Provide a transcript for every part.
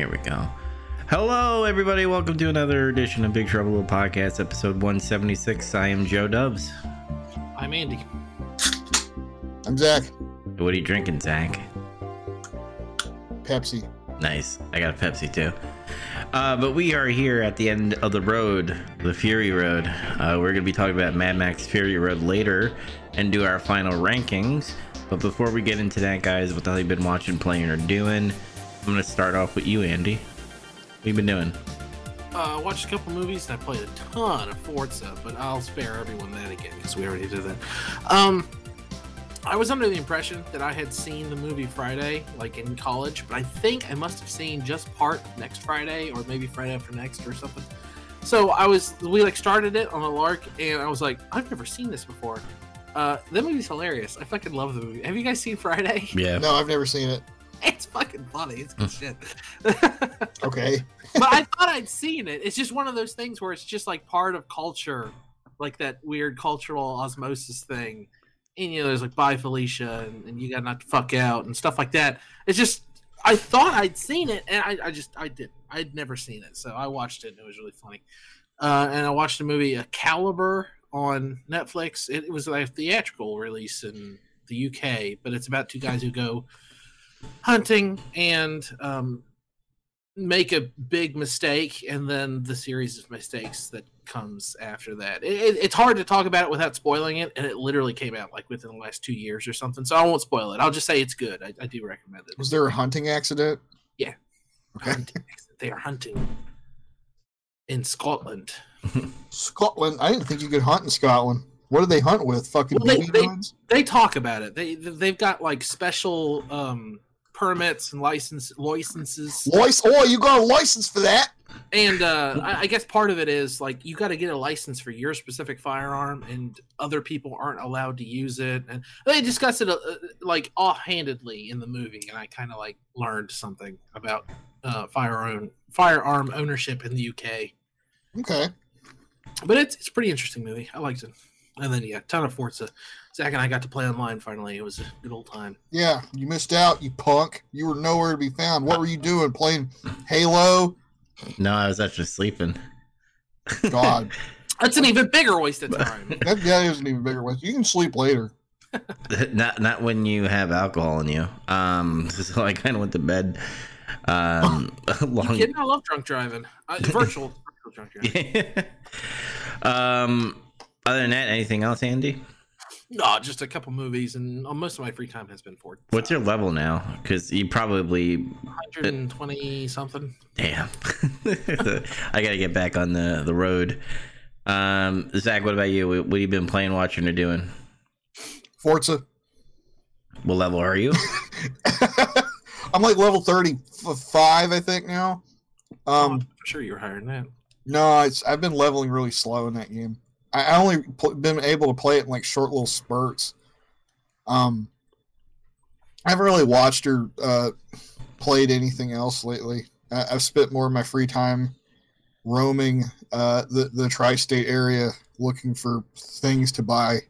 Here we go. Hello, everybody. Welcome to another edition of Big Trouble Little Podcast, episode 176. I am Joe Dubs. I'm Andy. I'm Zach. What are you drinking, Zach? Pepsi. Nice. I got a Pepsi too. Uh, but we are here at the end of the road, the Fury Road. Uh, we're going to be talking about Mad Max Fury Road later and do our final rankings. But before we get into that, guys, what the hell you been watching, playing, or doing? I'm going to start off with you, Andy. What you been doing? Uh, I watched a couple movies and I played a ton of Forza, but I'll spare everyone that again because we already did that. Um, I was under the impression that I had seen the movie Friday, like in college, but I think I must have seen just part next Friday or maybe Friday after next or something. So I was, we like started it on a lark, and I was like, I've never seen this before. Uh, that movie's hilarious. I fucking love the movie. Have you guys seen Friday? Yeah. No, I've never seen it. It's fucking funny. It's good shit. Okay. but I thought I'd seen it. It's just one of those things where it's just like part of culture, like that weird cultural osmosis thing. And you know, there's like bye Felicia, and, and you got not to fuck out and stuff like that. It's just I thought I'd seen it, and I, I just I didn't. I'd never seen it, so I watched it, and it was really funny. Uh, and I watched the movie A Calibre on Netflix. It, it was like a theatrical release in the UK, but it's about two guys who go hunting and um, make a big mistake and then the series of mistakes that comes after that it, it- it's hard to talk about it without spoiling it and it literally came out like within the last two years or something so i won't spoil it i'll just say it's good i, I do recommend it Was there a hunting accident? Yeah. Okay. Hunting. they are hunting in scotland Scotland. I didn't think you could hunt in Scotland. What do they hunt with? Fucking Well, they- they- guns? they talk about it they they've got like special um permits and license licenses License. Oh, you got a license for that? And uh, I, I guess part of it is like you got to get a license for your specific firearm, and other people aren't allowed to use it. And they discuss it uh, like offhandedly in the movie, and I kind of like learned something about uh, firearm firearm ownership in the UK. Okay. But it's it's a pretty interesting movie. I liked it. And then yeah, ton of Forza. Zach and I got to play online finally. It was a good old time. Yeah, you missed out, you punk. You were nowhere to be found. What were you doing? Playing Halo? No, I was actually sleeping. God, That's an even bigger waste of time. that guy isn't even bigger. waste. you can sleep later. not not when you have alcohol in you. Um, so I kind of went to bed. Um, you long. kidding? I love drunk driving. Uh, virtual, virtual drunk driving. um, other than that, anything else, Andy? No, just a couple movies, and uh, most of my free time has been for What's your level now? Because you probably 120 something. damn. I gotta get back on the the road. Um, Zach, what about you? What, what have you been playing, watching, or doing? Forza. What level are you? I'm like level 35, I think now. Um, I'm sure you're higher than that. No, it's I've been leveling really slow in that game. I, I only pl- been able to play it in like short little spurts. Um, I haven't really watched or uh, played anything else lately. I, I've spent more of my free time roaming uh, the the tri-state area looking for things to buy.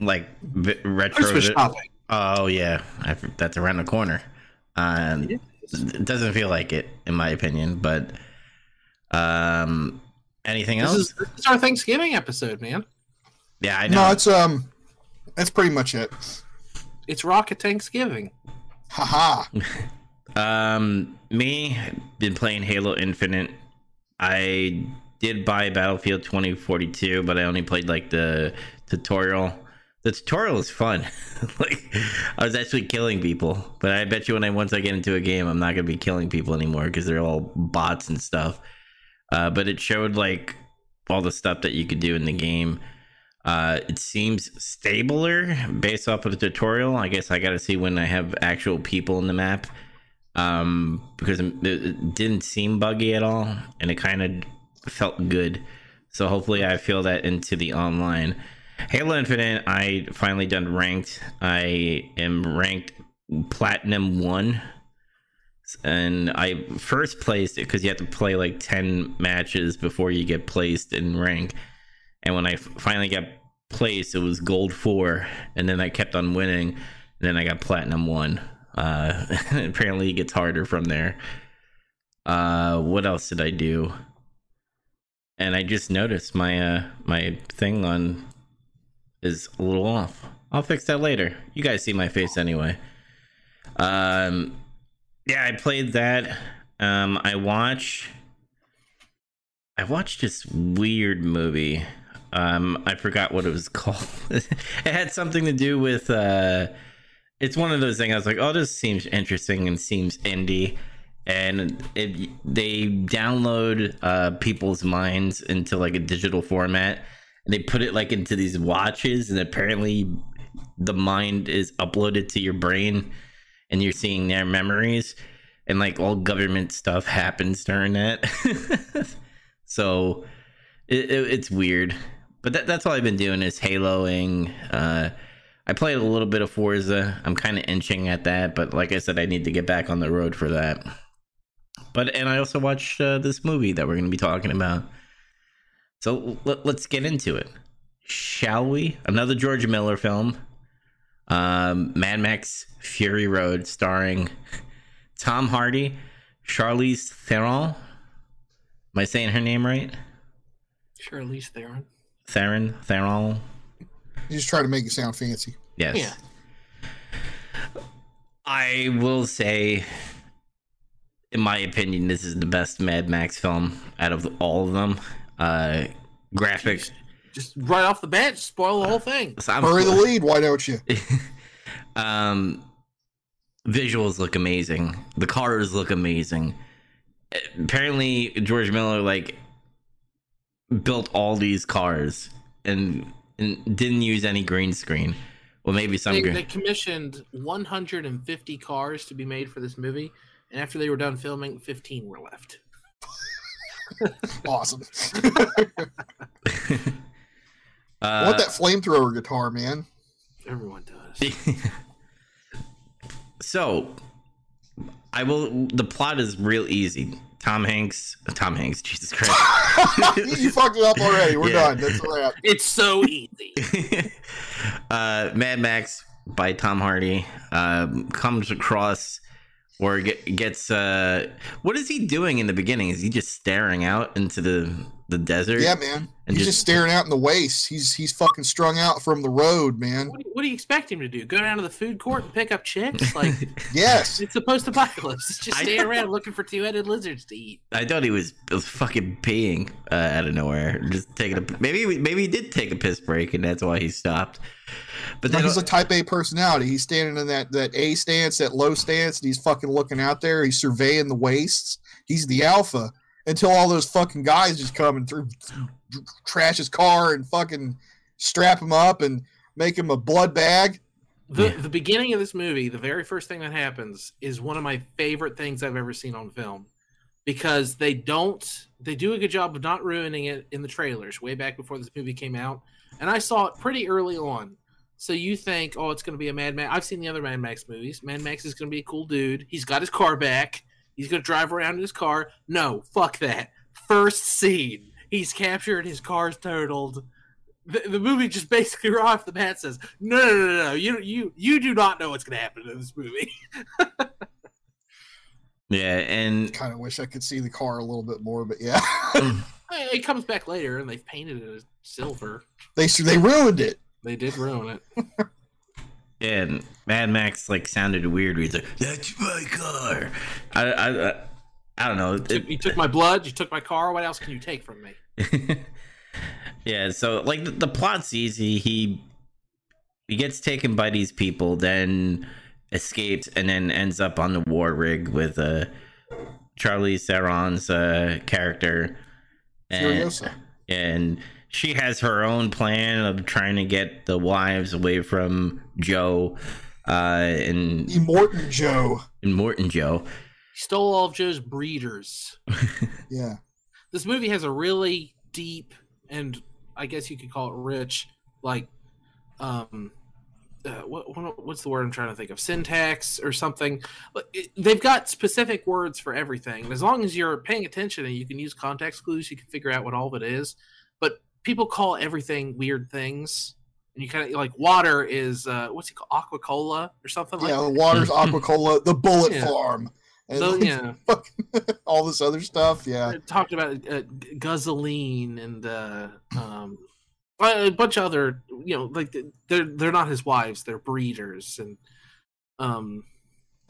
like v- retro? Christmas shopping. Oh yeah, I, that's around the corner. Um, It it doesn't feel like it, in my opinion. But um, anything This else? is, this is our Thanksgiving episode, man. yeah, I know. No, it's um, that's pretty much it. It's Rocket Thanksgiving. Haha. Um, me been playing Halo Infinite. I did buy Battlefield 2042, but I only played like the tutorial. The tutorial is fun. like I was actually killing people, but I bet you when I once I get into a game, I'm not gonna be killing people anymore because they're all bots and stuff. Uh, but it showed like all the stuff that you could do in the game. Uh, it seems stabler based off of the tutorial. I guess I got to see when I have actual people in the map um, because it didn't seem buggy at all, and it kind of felt good. So hopefully, I feel that into the online. Halo Infinite, I finally done ranked. I am ranked platinum one, and I first placed it because you have to play like ten matches before you get placed in rank. And when I finally got placed, it was gold four, and then I kept on winning. And then I got platinum one. Uh, apparently, it gets harder from there. Uh, what else did I do? And I just noticed my uh my thing on is a little off. I'll fix that later. You guys see my face anyway. Um, yeah, I played that. Um, I watch. I watched this weird movie. Um, I forgot what it was called. it had something to do with. Uh, it's one of those things. I was like, "Oh, this seems interesting and seems indie," and it they download uh, people's minds into like a digital format, and they put it like into these watches, and apparently, the mind is uploaded to your brain, and you're seeing their memories, and like all government stuff happens during that. so, it, it, it's weird but that, that's all I've been doing is haloing. Uh, I played a little bit of Forza. I'm kind of inching at that, but like I said, I need to get back on the road for that. But and I also watched uh, this movie that we're going to be talking about. So l- let's get into it, shall we? Another George Miller film, um, Mad Max: Fury Road, starring Tom Hardy, Charlize Theron. Am I saying her name right? Charlize Theron. Theron, Theron. You just try to make it sound fancy. Yes. Yeah. I will say, in my opinion, this is the best Mad Max film out of all of them. Uh, graphics. Just right off the bat, spoil the whole thing. So I'm- Bury the lead, why don't you? um, visuals look amazing. The cars look amazing. Apparently, George Miller like built all these cars and, and didn't use any green screen. Well, maybe some They, green. they commissioned 150 cars to be made for this movie, and after they were done filming, 15 were left. Awesome. I uh, want that flamethrower guitar, man. Everyone does. so I will. The plot is real easy. Tom Hanks. Tom Hanks. Jesus Christ. you fucked it up already. We're Yeah. done. That's a wrap. It's so easy. uh, Mad Max by Tom Hardy um, comes across or get, gets. Uh, what is he doing in the beginning? Is he just staring out into the the desert? Yeah, man. And He's just- just staring out in the waste. He's he's fucking strung out from the road, man. What do, you, what do you expect him to do? Go down to the food court and pick up chicks? Like Yes. it's a post-apocalypse. Just stay around looking for two-headed lizards to eat. I thought he was, was fucking peeing uh, out of nowhere, just taking a maybe maybe he did take a piss break and that's why he stopped. But No, then he's a type A personality. He's standing in that, that A stance, that low stance, and he's fucking looking out there. He's surveying the wastes. He's the alpha until all those fucking guys just come and through, trash his car and fucking strap him up and make him a blood bag. The Yeah. the beginning of this movie, the very first thing that happens is one of my favorite things I've ever seen on film. Because they don't they do a good job of not ruining it in the trailers way back before this movie came out. And I saw it pretty early on. So you think, oh, it's gonna be a Mad Max. I've seen the other Mad Max movies. Mad Max is gonna be a cool dude. He's got his car back. He's gonna drive around in his car. No, fuck that. First scene. He's captured, his car's totaled the, the movie just basically right off the bat says, "No, no, no, no, you you you do not know what's going to happen in this movie." yeah, and Kind of wish I could see the car a little bit more, but yeah, mm. it comes back later, and they've painted it silver. they they ruined it. They did ruin it. Yeah, and Mad Max like sounded weird. He's like, "That's my car." I I, I, I don't know. Took- you took my blood. You took my car. What else can you take from me? yeah, so like the, the plot's easy. He he gets taken by these people, then escapes, and then ends up on the war rig with uh Charlize Theron's uh character. And, Furiosa. and she has her own plan of trying to get the wives away from Joe uh and, Immortan Joe. and Immortan Joe. He stole all of Joe's breeders. Yeah. This movie has a really deep and I guess you could call it rich, like, um, uh, what, what what's the word I'm trying to think of? Syntax or something. It- They've got specific words for everything. And as long as you're paying attention and you can use context clues, you can figure out what all of it is. But people call everything weird things and you kind of like water is uh, what's it called, aquacola or something like yeah, water's Aquacola, the Bullet Yeah. Farm, and So, like, yeah, all this other stuff. Yeah, It talked about uh, g- and uh, um, a bunch of other, you know, like they're they're not his wives; they're breeders, and um,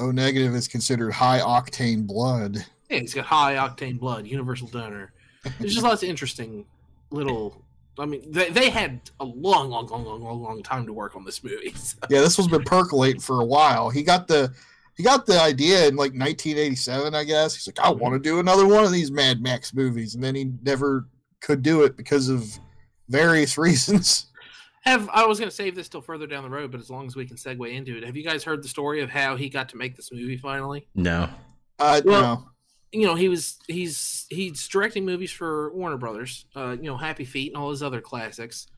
O negative is considered high octane blood. yeah, he's got high octane blood, universal donor. There's just lots of interesting little. I mean, they, they had a long, long, long, long, long, long time to work on this movie. so- Yeah, this one's been percolating for a while. He got the he got the idea in like 1987, I guess. He's like, I want to do another one of these Mad Max movies, and then he never could do it because of various reasons. Have I was going to save this till further down the road, but as long as we can segue into it, have you guys heard the story of how he got to make this movie finally? No. Uh, Well- no. You know he was he's he's directing movies for Warner Brothers, uh, you know Happy Feet and all his other classics.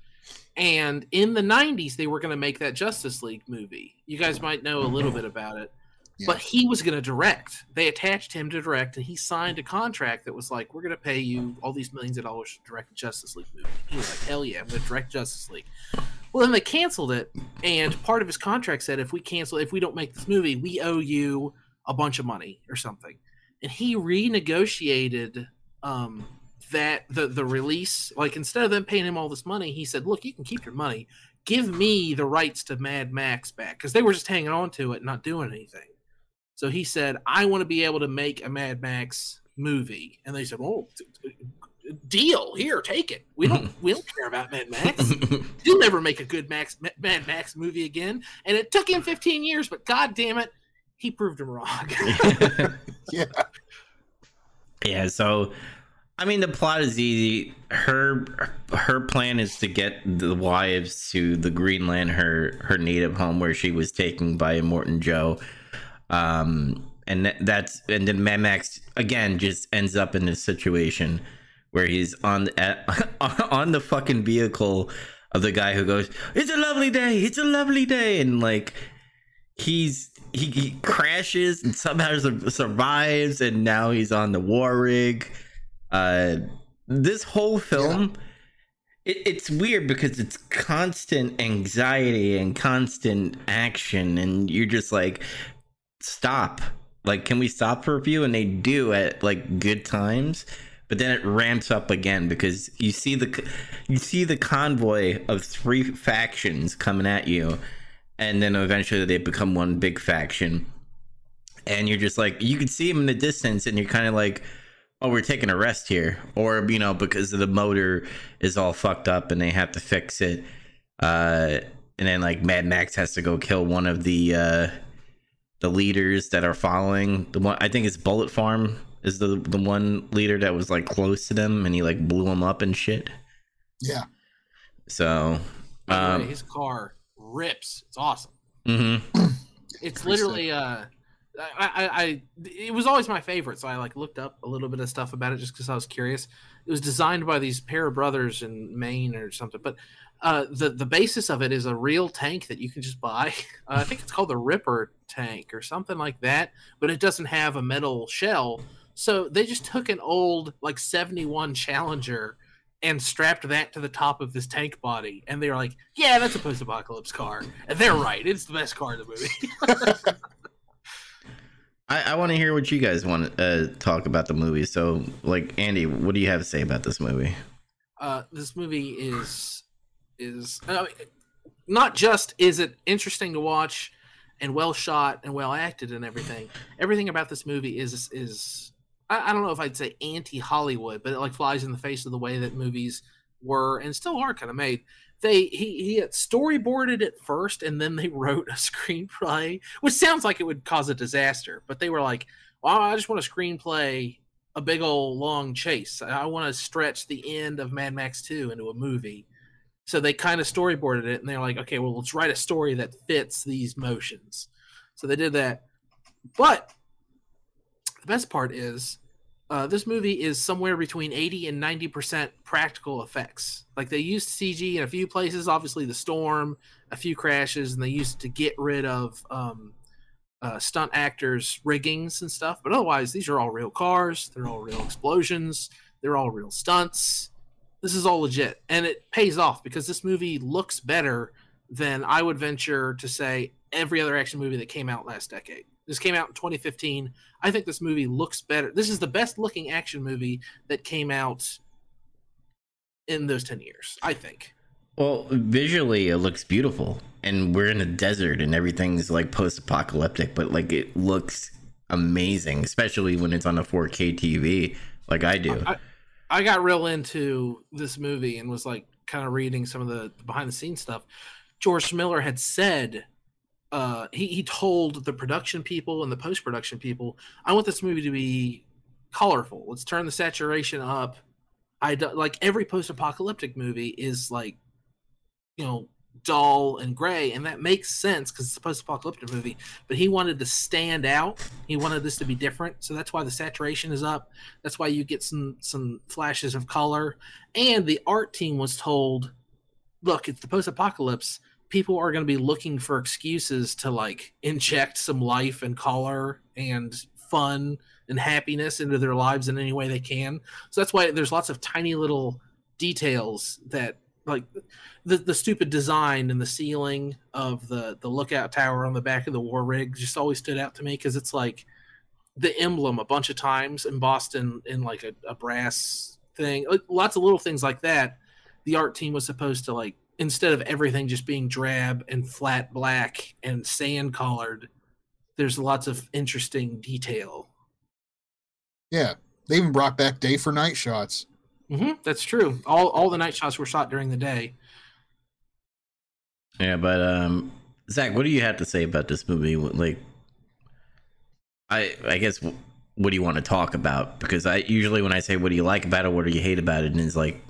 And in the '90s, they were going to make that Justice League movie. You guys might know a little bit about it, Yeah. but he was going to direct. They attached him to direct, and he signed a contract that was like, "We're going to pay you all these millions of dollars to direct a Justice League movie." He was like, "Hell yeah, I'm going to direct Justice League." Well, then they canceled it, and part of his contract said, "If we cancel, if we don't make this movie, we owe you a bunch of money or something." And he renegotiated um that the the release like instead of them paying him all this money he said look you can keep your money. Give me the rights to mad max back. Because they were just hanging on to it not doing anything. So he said i want to be able to make a mad max movie. And they said oh t- t- deal. Here take it. We don't we don't care about mad max. You'll never make a good max mad max movie again. And it took him 15 years but god damn it he proved him wrong. Yeah. Yeah, so I mean the plot is easy. Her her plan is to get the wives to the Greenland, her her native home where she was taken by Immortan Joe. Um and that- that's and then Mad Max again just ends up in this situation where he's on at, on the fucking vehicle of the guy who goes, "It's a lovely day. It's a lovely day," and like he's he, he crashes and somehow survives, and now he's on the war rig. Uh, this whole film. It, it's weird because it's constant anxiety and constant action, and you're just like, stop. Like, can we stop for a few? And they do at like good times, but then it ramps up again because you see the you see the convoy of three factions coming at you, and then eventually they become one big faction, and you're just like you can see them in the distance, and you're kind of like, oh, we're taking a rest here, or you know because the motor is all fucked up and they have to fix it, uh, and then like Mad Max has to go kill one of the. Uh, the leaders that are following the one I think it's Bullet Farm is the the one leader that was like close to them and he like blew him up and shit. Yeah. So By the way, um his car rips. It's awesome. mhm. It's literally uh, I, I, I it was always my favorite, so I like looked up a little bit of stuff about it just because I was curious. It was designed by these pair of brothers in Maine or something, but uh, the the basis of it is a real tank that you can just buy. Uh, I think it's called the Ripper tank or something like that, but it doesn't have a metal shell. So they just took an old like 71 Challenger and strapped that to the top of this tank body, and they were like, "Yeah, that's a post-apocalypse car," and they're right. It's the best car in the movie. I, I want to hear what you guys want to uh, talk about the movie. So like Andy, what do you have to say about this movie? uh, this movie is is uh, not just is it interesting to watch and well shot and well acted and everything. Everything about this movie is is I, I don't know if I'd say anti Hollywood, but it like flies in the face of the way that movies were and still are kind of made. They he he had storyboarded it first and then they wrote a screenplay, which sounds like it would cause a disaster. But they were like, "Well, I just want a screenplay a big old long chase. I want to stretch the end of Mad Max 2 into a movie. So they kind of storyboarded it and they're like, okay, well, let's write a story that fits these motions. So they did that. But best part is uh, this movie is somewhere between 80 and 90% practical effects. Like they used CG in a few places, obviously the storm, a few crashes, and they used to get rid of um, uh, stunt actors' riggings and stuff. But otherwise, these are all real cars. They're all real explosions. They're all real stunts. This is all legit, and it pays off because this movie looks better than I would venture to say every other action movie that came out last decade. This came out in 2015. I think this movie looks better. This is the best looking action movie that came out in those 10 years, I think. Well, visually it looks beautiful, and we're in a desert, and everything's like post-apocalyptic, but like it looks amazing, especially when it's on a 4K TV, like I do. I, I got real into this movie and was like kind of reading some of the behind the scenes stuff. George Miller had said uh, he he told the production people and the post production people, I want this movie to be colorful. Let's turn the saturation up. I do, like every post apocalyptic movie is like, you know, dull and gray, and that makes sense because it's a post apocalyptic movie. But he wanted to stand out. He wanted this to be different, so that's why the saturation is up. That's why you get some some flashes of color. And the art team was told, look, it's the post apocalypse people are going to be looking for excuses to like inject some life and color and fun and happiness into their lives in any way they can. So that's why there's lots of tiny little details that like the the stupid design and the ceiling of the the lookout tower on the back of the war rig just always stood out to me because it's like the emblem a bunch of times embossed in in like a, a brass thing like, lots of little things like that the art team was supposed to like instead of everything just being drab and flat black and sand colored, there's lots of interesting detail. Yeah, they even brought back day for night shots. Mm-hmm, that's true. All all the night shots were shot during the day. Yeah, but um, Zach, what do you have to say about this movie? Like, I I guess what do you want to talk about? Because I usually when I say what do you like about it, what do you hate about it, and it's like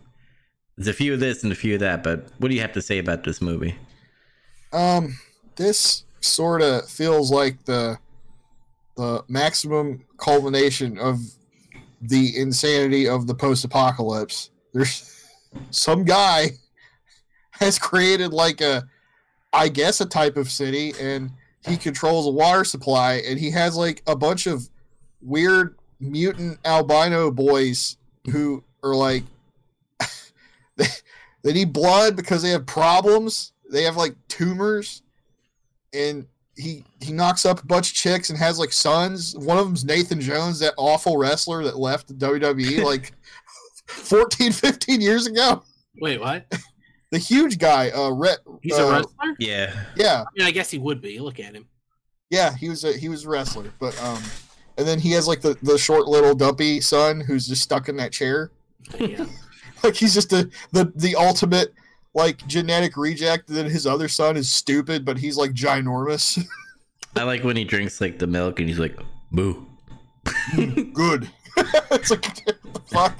there's a few of this and a few of that, but what do you have to say about this movie? Um, this sort of feels like the the maximum culmination of the insanity of the post-apocalypse. There's some guy has created like a I guess a type of city and he controls a water supply and he has like a bunch of weird mutant albino boys who are like they, they need blood because they have problems. They have like tumors, and he he knocks up a bunch of chicks and has like sons. One of them's Nathan Jones, that awful wrestler that left the WWE like 14, 15 years ago. Wait, what? The huge guy, uh, Rhett. He's uh, a wrestler. Yeah, Yeah, I mean, I guess he would be. Look at him. yeah, he was a he was a wrestler, but um, and then he has like the the short little dumpy son who's just stuck in that chair. Yeah. like he's just a, the the ultimate like genetic reject. Then his other son is stupid, but he's like ginormous. I like when he drinks like the milk and he's like, "Boo." Good. it's like the fuck.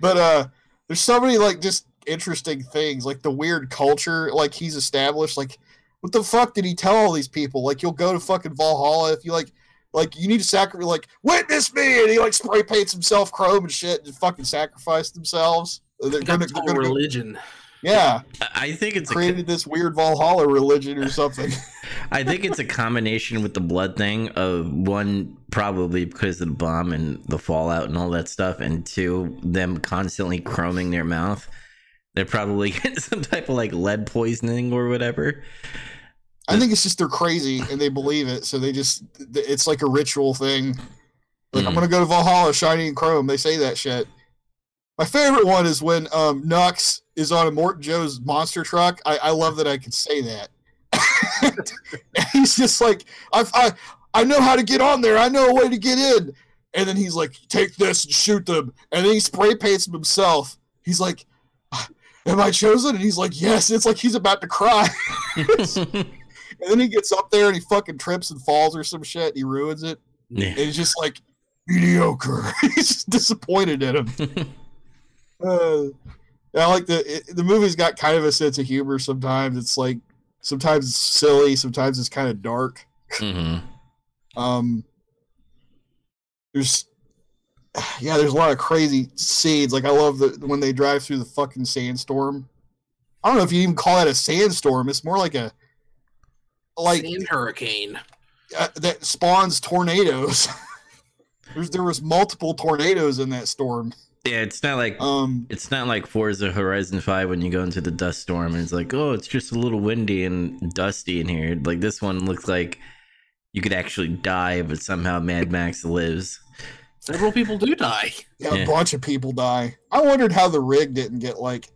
But uh, there's so many like just interesting things, like the weird culture like he's established. Like, what the fuck did he tell all these people? Like, you'll go to fucking Valhalla if you like. Like you need to sacrifice, like witness me, and he like spray paints himself chrome and shit, and fucking sacrifice themselves. They're gonna, they're gonna go- religion. yeah. I- think it's a, created this weird Valhalla religion or something. I think it's a combination with the blood thing of one probably because of the bomb and the fallout and all that stuff, and two them constantly chroming their mouth. They're probably getting some type of like lead poisoning or whatever. I think it's just they're crazy and they believe it, so they just it's like a ritual thing. Like I'm Mm. gonna go to Valhalla, shiny and chrome. They say that shit. My favorite one is when um, Nux is on Immortan Joe's monster truck. I, I love that I can say that. He's just like, I, I I know how to get on there. I know a way to get in. And then he's like, take this and shoot them. And then he spray paints them himself. He's like, am I chosen? And he's like, yes. It's like he's about to cry. And then he gets up there and he fucking trips and falls or some shit. And he ruins it. yeah. And he's just like mediocre. he's just disappointed in him. Uh, I like the it, the movie's got kind of a sense of humor. Sometimes it's like sometimes it's silly. Sometimes it's kind of dark. hmm Um, there's yeah, there's a lot of crazy scenes. Like I love the when they drive through the fucking sandstorm. I don't know if you even call that a sandstorm. It's more like a like Sand hurricane. uh, that spawns tornadoes. There's, there was multiple tornadoes in that storm. Yeah, it's not like Um, it's not like Forza Horizon 5 when you go into the dust storm and it's like, oh, it's just a little windy and dusty in here. Like this one looks like you could actually die, but somehow Mad Max lives. Several people do die. yeah, Yeah. a bunch of people die. I wondered how the rig didn't get like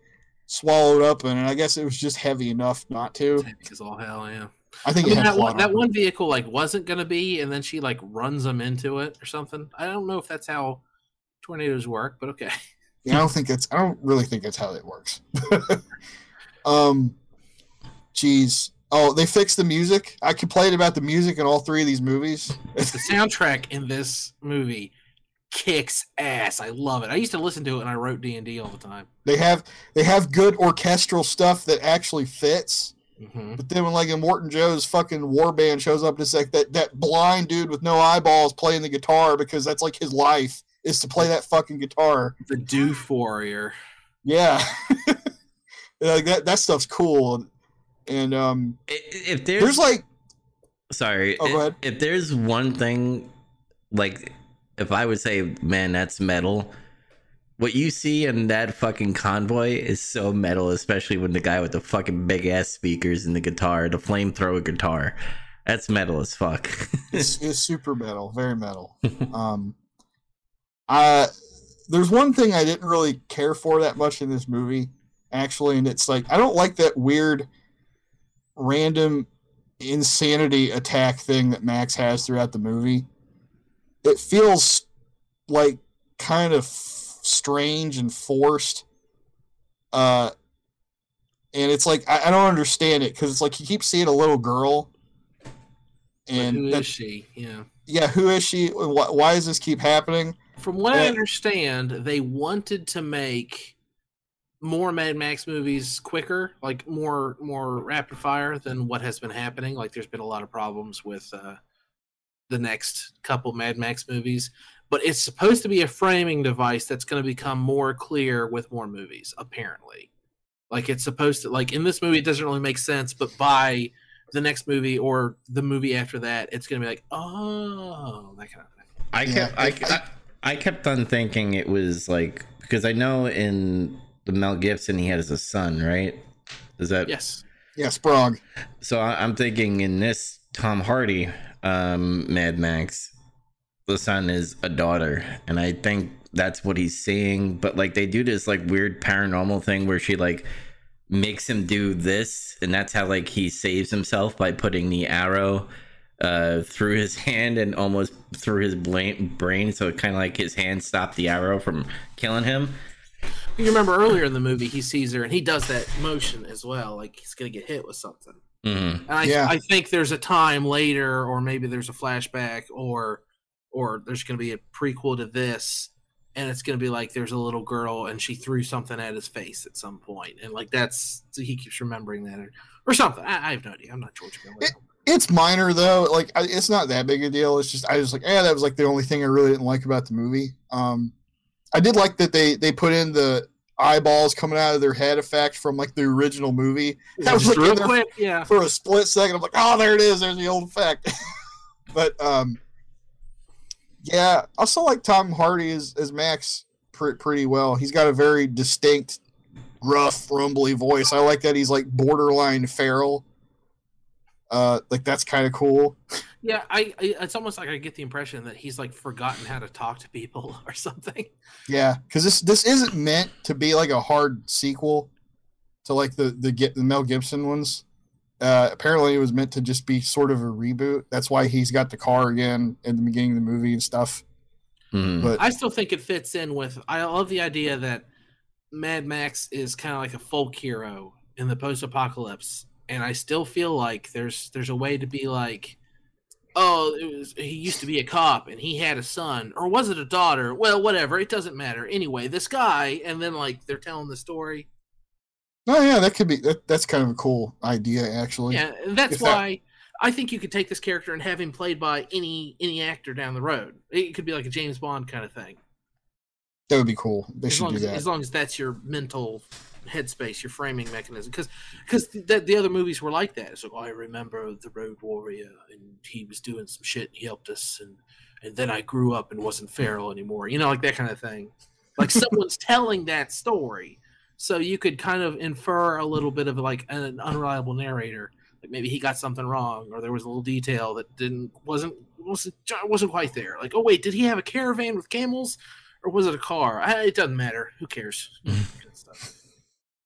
swallowed up in it. I guess it was just heavy enough not to. Because all hell, yeah. I I think mean, it that one, that one vehicle like wasn't gonna be, and then she like runs them into it or something. I don't know if that's how tornadoes work, but okay. Yeah, I don't think it's. I don't really think that's how it works. um, geez. Oh, they fixed the music. I complained about the music in all three of these movies. the soundtrack in this movie kicks ass. I love it. I used to listen to it and I wrote D and D all the time. They have they have good orchestral stuff that actually fits. hmm But then when like Immortan Joe's fucking war band shows up, it's like that that blind dude with no eyeballs playing the guitar because that's like his life is to play that fucking guitar. The Doof Warrior. Yeah, like that that stuff's cool. And um, If there's, there's like sorry, Oh, go ahead. if there's one thing, like, if I would say, man, that's metal. What you see in that fucking convoy is so metal, especially when the guy with the fucking big ass speakers and the guitar, the flamethrower guitar. That's metal as fuck. it's, it's super metal, very metal. Um, I there's one thing I didn't really care for that much in this movie, actually, and it's like I don't like that weird, random insanity attack thing that Max has throughout the movie. It feels like kind of strange and forced. Uh, and it's like I, I don't understand it because it's like you keep seeing a little girl, And who and is that- she? Yeah. yeah, who is she? Why, why does this keep happening? From what I understand, they wanted to make more Mad Max movies quicker, like more more rapid fire than what has been happening. Like there's been a lot of problems with uh, the next couple Mad Max movies, but it's supposed to be a framing device that's going to become more clear with more movies. Apparently, like it's supposed to like in this movie it doesn't really make sense, but by the next movie or the movie after that, it's going to be like oh that kind of thing. I Yeah, kept I, I- I, I kept on thinking it was like because I know in the Mel Gibson he has a son, right? Is that Yes. yes, Sprog. so? I, I'm thinking in this Tom Hardy um, Mad Max, the son is a daughter, and I think that's what he's seeing. But like they do this like weird paranormal thing where she like makes him do this, and that's how like he saves himself by putting the arrow uh through his hand and almost through his brain brain so it kind of like his hand stopped the arrow from killing him You remember earlier in the movie, he sees her and he does that motion as well, like he's gonna get hit with something. Mhm. And I, Yeah. I think there's a time later, or maybe there's a flashback, or or there's gonna be a prequel to this, and it's gonna be like there's a little girl and she threw something at his face at some point, and like that's so he keeps remembering that or, or something. I, I have no idea. I'm not George Miller. It- It's minor though. Like I, it's not that big a deal. It's just I was like, yeah, that was like the only thing I really didn't like about the movie. Um, I did like that they they put in the eyeballs coming out of their head effect from like the original movie. That was like real quick, yeah. for a split second. I'm like, oh, there it is. There's the old effect. but um, yeah, I also like Tom Hardy as as Max pr- pretty well. He's got a very distinct, rough, rumbly voice. I like that he's like borderline feral. Uh, like that's kind of cool. Yeah, I, I it's almost like I get the impression that he's like forgotten how to talk to people or something. Yeah, because this this isn't meant to be like a hard sequel to like the the get the Mel Gibson ones. Uh, apparently, it was meant to just be sort of a reboot. That's why he's got the car again in the beginning of the movie and stuff. Mhm. But I still think it fits in with. I love the idea that Mad Max is kind of like a folk hero in the post-apocalypse, and I still feel like there's there's a way to be like, oh, it was he used to be a cop and he had a son, or was it a daughter? Well, whatever, it doesn't matter. Anyway, this guy, and then like they're telling the story. oh yeah, that could be that, that's kind of a cool idea actually. Yeah, and that's If that- why I think you could take this character and have him played by any any actor down the road. It could be like a James Bond kind of thing. That would be cool. They as should long do as, that. as long as that's your mental headspace, your framing mechanism. Because because the, the other movies were like that. It's like oh, I remember the Road Warrior, and he was doing some shit. And he helped us, and and then I grew up and wasn't feral anymore. You know, like that kind of thing. like someone's telling that story. So you could kind of infer a little bit of like an unreliable narrator. Like maybe he got something wrong, or there was a little detail that didn't wasn't wasn't wasn't quite there. Like, oh wait, did he have a caravan with camels, or was it a car? I, it doesn't matter. Who cares?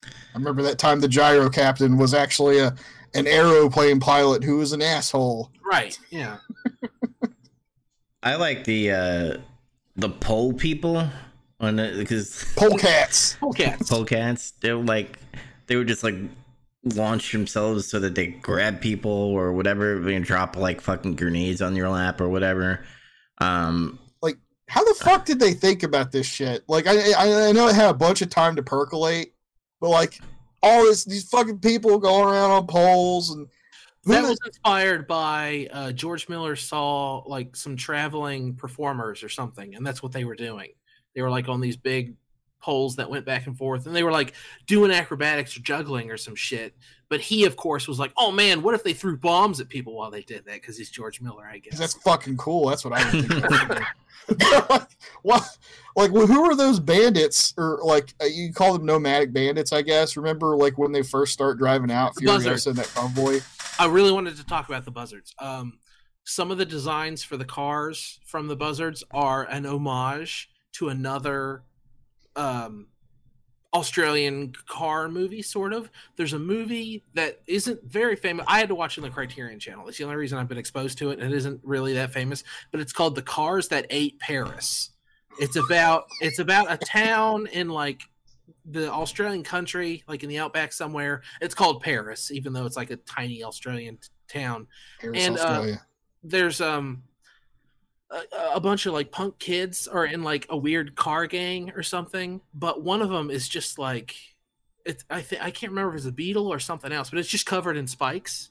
I remember that time the gyro captain was actually a an aeroplane pilot who was an asshole. Right. Yeah. I like the uh the pole people on the because Polecats. Polecats. polecats. They were like they would just like launch themselves so that they grab people or whatever and drop like fucking grenades on your lap or whatever. Um like How the fuck did they think about this shit? Like, I I, I know it had a bunch of time to percolate, but like all this these fucking people going around on poles and That was inspired by uh, George Miller saw like some traveling performers or something, and that's what they were doing. They were like on these big poles that went back and forth, and they were like doing acrobatics or juggling or some shit. But he, of course, was like, "Oh man, what if they threw bombs at people while they did that?" Because he's George Miller, i guess. that's fucking cool. That's what I would think. like, what? Like, well, who are those bandits? Or like, uh, you call them nomadic bandits, I guess. Remember, like when they first start driving out. Furiosa and that convoy. I really wanted to talk about the buzzards. Um, some of the designs for the cars from the buzzards are an homage to another um, Australian car movie, sort of. There's a movie that isn't very famous. I had to watch it on the Criterion Channel. It's the only reason I've been exposed to it. and It isn't really that famous, but it's called "The Cars That Ate Paris." It's about it's about a town in like the Australian country, like in the outback somewhere. It's called Paris, even though it's like a tiny Australian t- town. Paris, And, uh, There's um a, bunch of like punk kids are in like a weird car gang or something, but one of them is just like I think I can't remember if it's a beetle or something else, but it's just covered in spikes.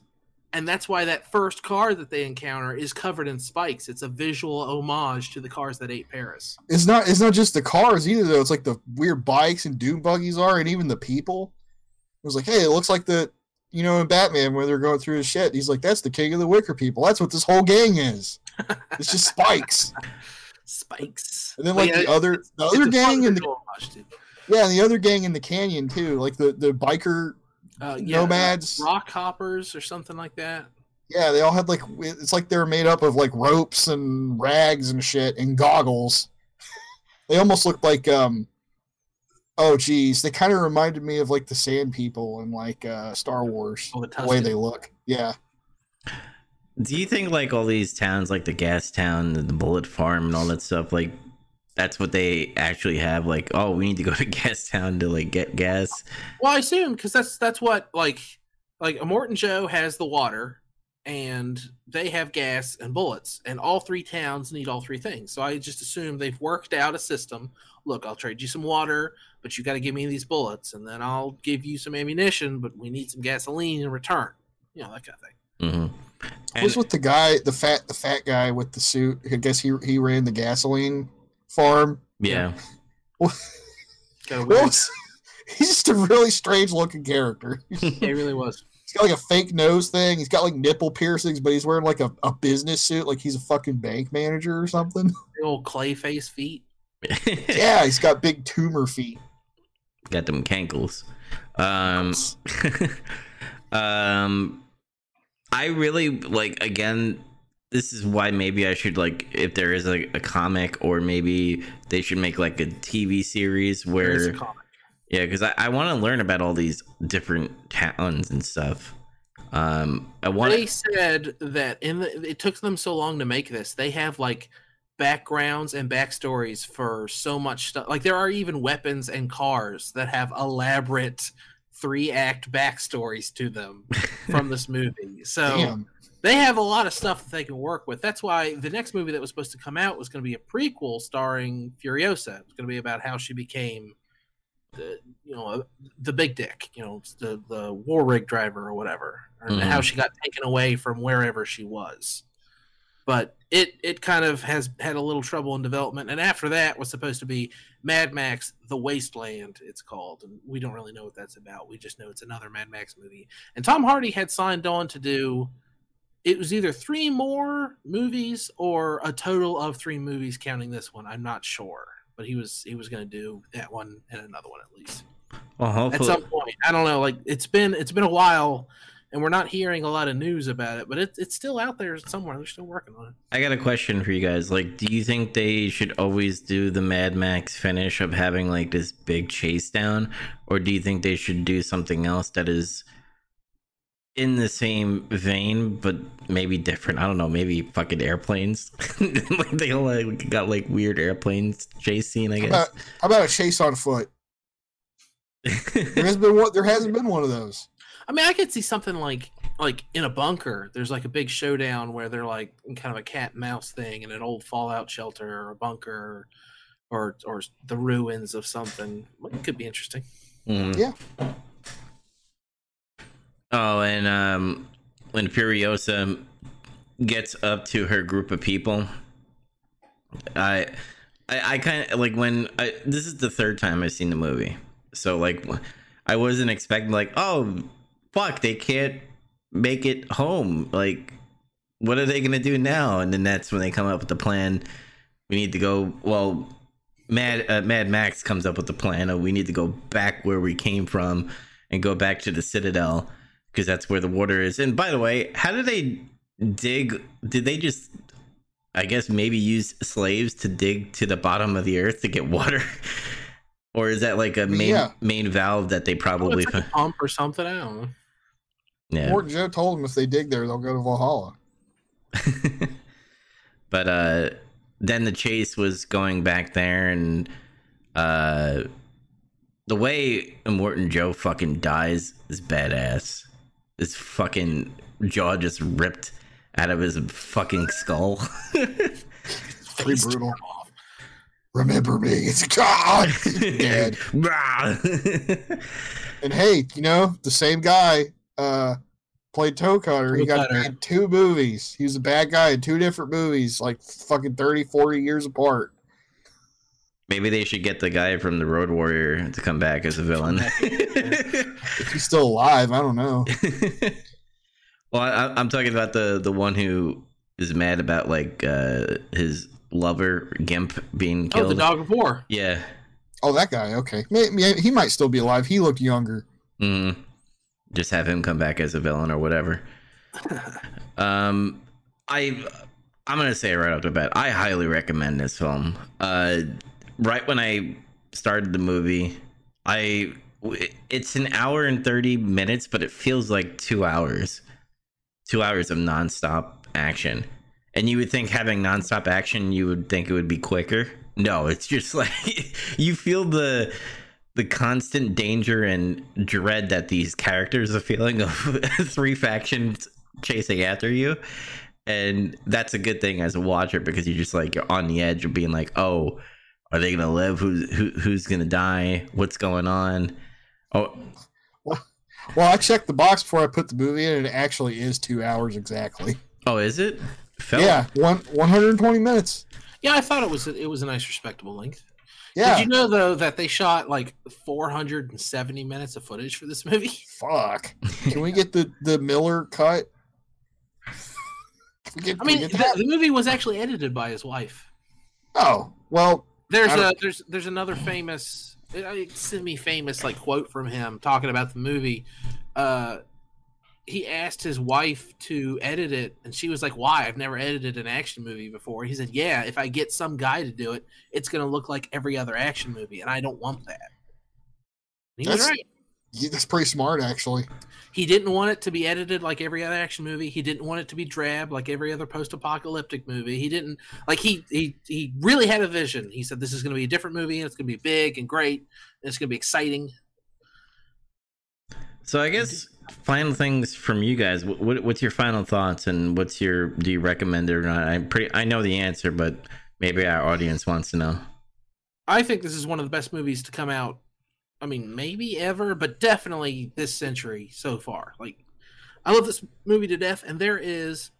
And that's why that first car that they encounter is covered in spikes. It's a visual homage to the cars that ate Paris. It's not. It's not just the cars either, though. It's like the weird bikes and doom buggies are, and even the people. It was like, hey, it looks like the, you know, in Batman when they're going through his shit. He's like, that's the king of the Wicker people. That's what this whole gang is. It's just spikes. Spikes. And then But like yeah, the other, the other gang in the visual yeah, and the other gang in the canyon too, like the the biker. uh, yeah, Nomads. rock hoppers, or something like that. Yeah, they all had like it's like they're made up of like ropes and rags and shit and goggles. they almost looked like um oh geez, they kind of reminded me of like the sand people in like uh Star Wars. Oh, the the way they look. Yeah. Do you think like all these towns, like the gas town, and the bullet farm, and all that stuff, like that's what they actually have? Like, oh, we need to go to gas town to like get gas. Well, I assume because that's that's what like like Immortan Joe has the water, and they have gas and bullets, and all three towns need all three things. So I just assume they've worked out a system. Look, I'll trade you some water, but you got to give me these bullets, and then I'll give you some ammunition, but we need some gasoline in return. You know that kind of thing. hmm What was with the guy, the fat the fat guy with the suit? I guess he he ran the gasoline farm. yeah, What was- he's just a really strange looking character. it really was. He's got like a fake nose thing. He's got like nipple piercings, but he's wearing like a, a business suit, like he's a fucking bank manager or something. The old clay face feet. yeah, he's got big tumor feet. got them cankles. Um, um, I really like again. This is why maybe I should like if there is a, a comic or maybe they should make like a TV series There is a where comic. yeah, because I, I want to learn about all these different towns and stuff. Um, I want They said that in the it took them so long to make this. They have like backgrounds and backstories for so much stuff. Like there are even weapons and cars that have elaborate three act backstories to them from this movie. So Damn. they have a lot of stuff that they can work with. That's why the next movie that was supposed to come out was going to be a prequel starring Furiosa. It was going to be about how she became the you know the big dick, you know, the the war rig driver or whatever, and Mhm. how she got taken away from wherever she was. But it it kind of has had a little trouble in development, and after that was supposed to be Mad Max: The Wasteland. It's called, and we don't really know what that's about. We just know it's another Mad Max movie. And Tom Hardy had signed on to do. It was either three more movies or a total of three movies, counting this one. I'm not sure. but he was he was going to do that one and another one at least Well, at some point. I don't know. Like it's been it's been a while, and we're not hearing a lot of news about it, but it's it's still out there somewhere. They're still working on it. I got a question for you guys. Like, do you think they should always do the Mad Max finish of having like this big chase down, or do you think they should do something else that is in the same vein but maybe different? I don't know. Maybe fucking airplanes. like they all like got like weird airplanes chase scene. I How guess. about, how about a chase on foot? There has been one. There hasn't been one of those. I mean, I could see something like like in a bunker. There's like a big showdown where they're like in kind of a cat and mouse thing in an old fallout shelter or a bunker, or or the ruins of something. It could be interesting. Mm. Yeah. Oh, and um, when Furiosa gets up to her group of people, I, I, I kind of like when I. This is the third time I've seen the movie, so like, I wasn't expecting like, oh, fuck, they can't make it home. Like, what are they gonna do now? And then that's when they come up with the plan. We need to go. Well, Mad uh, Mad Max comes up with the plan of we need to go back where we came from and go back to the Citadel because that's where the water is. And by the way, how did they dig? Did they just, I guess, maybe use slaves to dig to the bottom of the earth to get water? or is that like a main Yeah. main valve that they Oh, probably? it's like a pump or something. I don't know. Yeah. Immortan Joe told them if they dig there, they'll go to Valhalla. but uh then the chase was going back there and uh the way Immortan Joe fucking dies is badass. His fucking jaw just ripped out of his fucking skull. Pretty brutal. Remember me, it's God. Dead. And hey, you know the same guy uh, played Toe Cutter. He got Cutter. made two movies. He was a bad guy in two different movies, like fucking 30, 40 years apart. Maybe they should get the guy from the Road Warrior to come back as a villain. If he's still alive, I don't know. well, I, I'm talking about the the one who is mad about like uh his lover Gimp being killed. Oh, the dog of war. Yeah. Oh, that guy. Okay, Maybe, he might still be alive. He looked younger. Mm. Just have him come back as a villain or whatever. um, I I'm gonna say it right off the bat. I highly recommend this film. Uh, right when I started the movie, I it's an hour and thirty minutes, but it feels like two hours. Two hours of nonstop action. And you would think having nonstop action, you would think it would be quicker. No, it's just like you feel the the constant danger and dread that these characters are feeling of three factions chasing after you. And that's a good thing as a watcher because you're just like you're on the edge of being like, oh, are they gonna live? Who's who, who's gonna die? What's going on? Oh, Well, I checked the box before I put the movie in, and it actually is two hours exactly. oh, is it? Felt- Yeah, one 120 minutes. Yeah, I thought it was it was a nice respectable length. Yeah, Did you know though that they shot like 470 minutes of footage for this movie? fuck. Can we get the the Miller cut? Get- I mean, the, the movie was actually edited by his wife. oh well, There's a there's there's another famous semi famous like quote from him talking about the movie. Uh, he asked his wife to edit it, and she was like, "Why? I've never edited an action movie before." He said, "Yeah, if I get some guy to do it, it's going to look like every other action movie, and I don't want that." And he was That's- right. yeah, that's pretty smart actually. He didn't want it to be edited like every other action movie. He didn't want it to be drab like every other post-apocalyptic movie. He didn't like he he he really had a vision. He said this is going to be a different movie and it's going to be big and great and it's going to be exciting. So I guess final things from you guys. What, what what's your final thoughts and what's your do you recommend it or not? I pretty I know the answer, but maybe our audience wants to know. I think this is one of the best movies to come out. I mean, maybe ever, but definitely this century so far. Like, I love this movie to death, and there is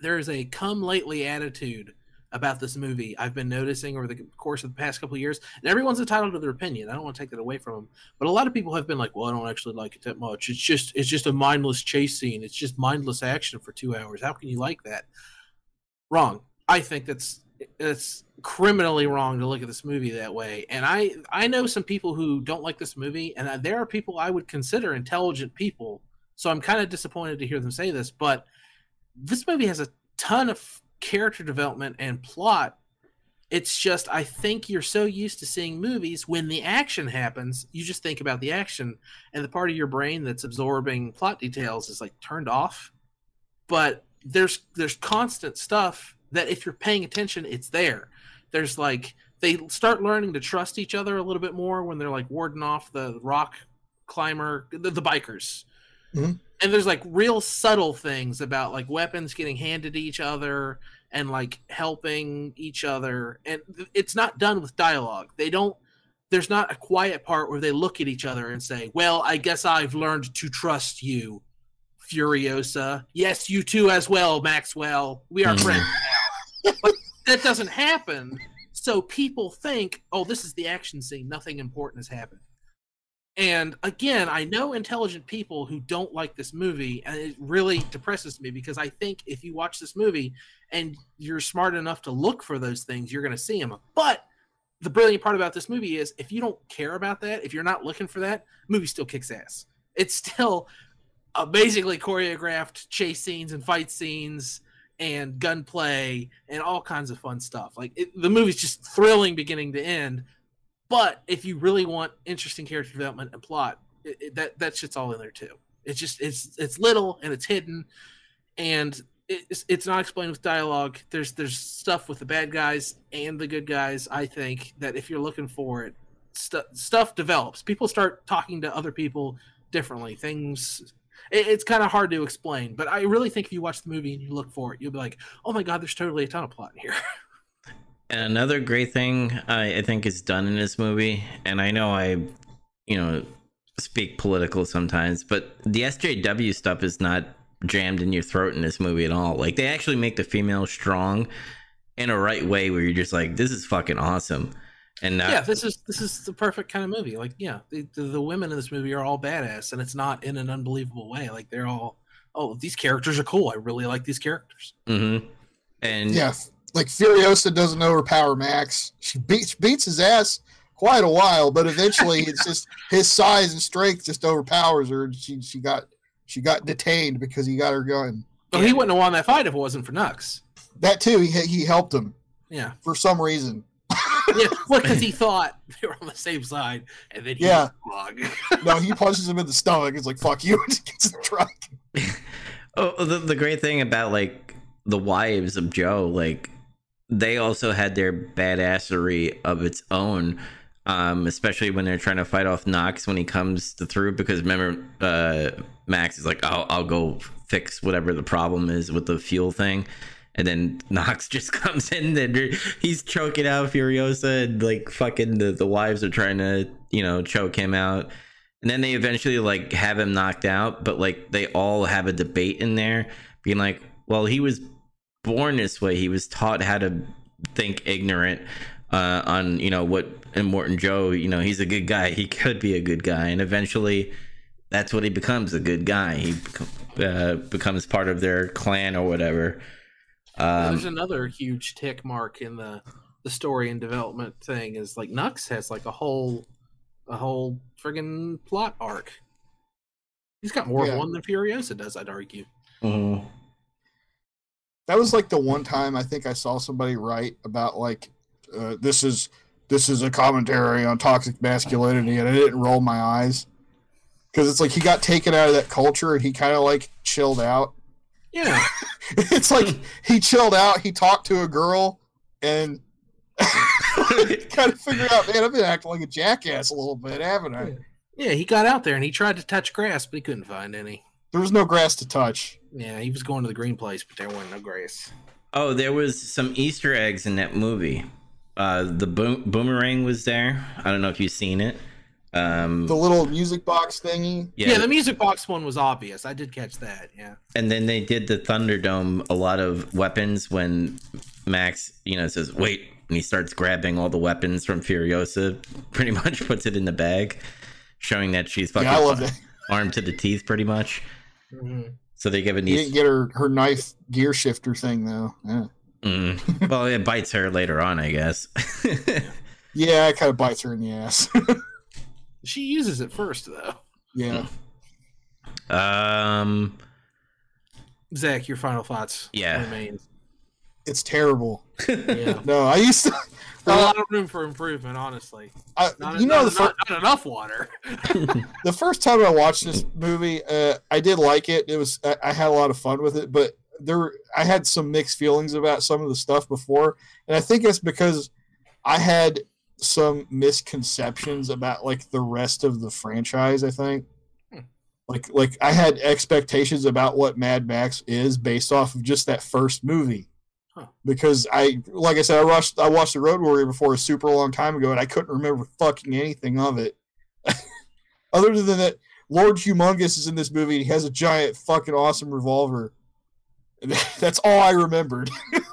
there is a come lately attitude about this movie I've been noticing over the course of the past couple years. And everyone's entitled to their opinion. I don't want to take that away from them, but a lot of people have been like, "Well, I don't actually like it that much. It's just it's just a mindless chase scene. It's just mindless action for two hours. How can you like that?" Wrong. I think that's it's criminally wrong to look at this movie that way. And I I know some people who don't like this movie, and uh, there are people I would consider intelligent people. So I'm kind of disappointed to hear them say this, but this movie has a ton of character development and plot. It's just I think you're so used to seeing movies when the action happens, you just think about the action, and the part of your brain that's absorbing plot details is like turned off. But there's there's constant stuff that if you're paying attention, it's there. There's like they start learning to trust each other a little bit more when they're like warding off the rock climber, the, the bikers. Mm-hmm. And there's like real subtle things about like weapons getting handed to each other and like helping each other. And it's not done with dialogue. They don't, there's not a quiet part where they look at each other and say, Well, I guess I've learned to trust you, Furiosa. Yes, you too as well, Maxwell. We are Mhm. friends now. but that doesn't happen. So people think, oh, this is the action scene. Nothing important has happened. And again, I know intelligent people who don't like this movie, and it really depresses me because I think if you watch this movie and you're smart enough to look for those things, you're going to see them. But the brilliant part about this movie is if you don't care about that, if you're not looking for that, movie still kicks ass. It's still amazingly choreographed chase scenes and fight scenes and gunplay and all kinds of fun stuff. Like it, the movie's just thrilling beginning to end. But if you really want interesting character development and plot, it, it, that that shit's all in there too. It's just it's it's little and it's hidden, and it's it's not explained with dialogue. There's there's stuff with the bad guys and the good guys. I think that if you're looking for it, stu- stuff develops. People start talking to other people differently. Things it, it's kind of hard to explain, but I really think if you watch the movie and you look for it, you'll be like, oh my god, there's totally a ton of plot in here. And another great thing I, I think is done in this movie, and I know I, you know, speak political sometimes, but the SJW stuff is not jammed in your throat in this movie at all. Like they actually make the female strong in a right way where you're just like, this is fucking awesome. And uh, yeah, this is this is the perfect kind of movie. Like, yeah, the, the, the women in this movie are all badass, and it's not in an unbelievable way. Like, they're all, oh, these characters are cool. I really like these characters. mhm. and Yeah, like Furiosa doesn't overpower Max. She beats beats his ass quite a while, but eventually it's just his size and strength just overpowers her. She she got she got detained because he got her gun. But he wouldn't have won that fight if it wasn't for Nux. That too, he he helped him Yeah, for some reason. yeah. Well, because he thought they were on the same side, and then he Yeah. No, he punches him in the stomach. It's like fuck you. and gets in the truck. Oh, the, the great thing about like the wives of Joe, like they also had their badassery of its own, um, especially when they're trying to fight off Nux when he comes to through. Because remember, uh, Max is like, "I'll I'll go fix whatever the problem is with the fuel thing," and then Nux just comes in and he's choking out Furiosa, and like fucking the the wives are trying to you know choke him out. And then they eventually like have him knocked out, but like they all have a debate in there, being like, "Well, he was born this way. He was taught how to think ignorant uh, on you know what." And Immortan Joe, you know, he's a good guy. He could be a good guy, and eventually, that's what he becomes a good guy. He uh, becomes part of their clan or whatever. There's Um, another huge tick mark in the the story and development thing is like Nux has like a whole a whole friggin' plot arc. He's got more Yeah. of one than Furiosa does, I'd argue. mhm. That was like the one time I think I saw somebody write about like uh, this is this is a commentary on toxic masculinity, and I didn't roll my eyes because it's like he got taken out of that culture and he kind of like chilled out. Yeah. it's like he chilled out. He talked to a girl and kind of figured out, man, I've been acting like a jackass a little bit, haven't I? Yeah, he got out there and he tried to touch grass, but he couldn't find any. There was no grass to touch. Yeah, he was going to the green place, but there wasn't no grass. Oh, there was some Easter eggs in that movie. Uh, the boom- boomerang was there. I don't know if you've seen it. Um, The little music box thingy. Yeah. yeah, the music box one was obvious. I did catch that. Yeah. and then they did the Thunderdome. A lot of weapons when Max, you know, says wait, and he starts grabbing all the weapons from Furiosa. Pretty much puts it in the bag, showing that she's fucking Yeah, I love that. armed to the teeth, pretty much. Mhm. So they give an He Easter. didn't get her her knife gear shifter thing though. Yeah. Mm. Well, it bites her later on, I guess. Yeah, it kind of bites her in the ass. She uses it first though. yeah. um, Zach, your final thoughts. Yeah. Remains. It's terrible. Yeah. No, I used to. a lot of room for improvement, honestly. I, Not, you know, not, the, fir- not, not enough water. the first time I watched this movie, uh, I did like it. It was I, I had a lot of fun with it, but there I had some mixed feelings about some of the stuff before, and I think it's because I had some misconceptions about like the rest of the franchise. I think, Hmm. like like I had expectations about what Mad Max is based off of just that first movie. Huh. Because I, like I said, I watched I watched the Road Warrior before a super long time ago, and I couldn't remember fucking anything of it. Other than that, Lord Humungus is in this movie. And he has a giant fucking awesome revolver. That's all I remembered.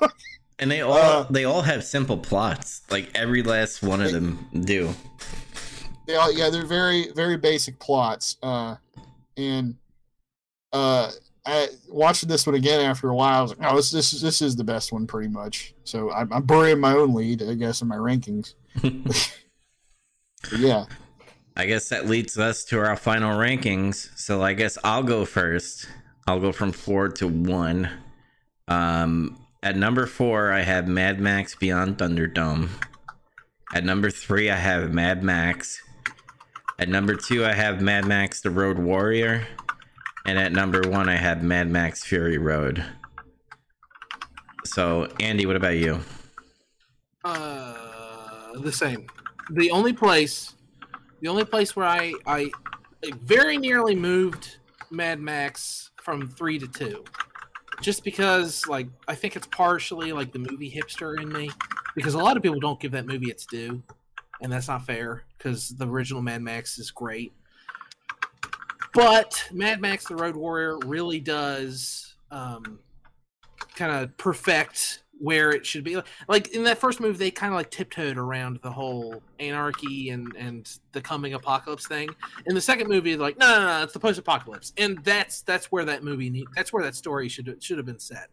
and they all Uh, they all have simple plots. Like every last one of them do. They all, yeah, they're very very basic plots. Uh, and uh, I, watching this one again after a while, I was like, "Oh, this this is this is the best one, pretty much." So I'm, I'm burying my own lead, I guess, in my rankings. Yeah, I guess that leads us to our final rankings. So I guess I'll go first. I'll go from four to one. Um, at number four, I have Mad Max Beyond Thunderdome. At number three, I have Mad Max. At number two, I have Mad Max The Road Warrior. And at number one, I have Mad Max Fury Road. So, Andy, what about you? Uh, the same. The only place, the only place where I I very nearly moved Mad Max from three to two, just because like I think it's partially like the movie hipster in me, because a lot of people don't give that movie its due, and that's not fair because the original Mad Max is great. But Mad Max: The Road Warrior really does um, kind of perfect where it should be. Like in that first movie, they kind of like tiptoed around the whole anarchy and and the coming apocalypse thing. In the second movie, they're like, no, no, no, it's the post-apocalypse, and that's that's where that movie need, that's where that story should should have been set.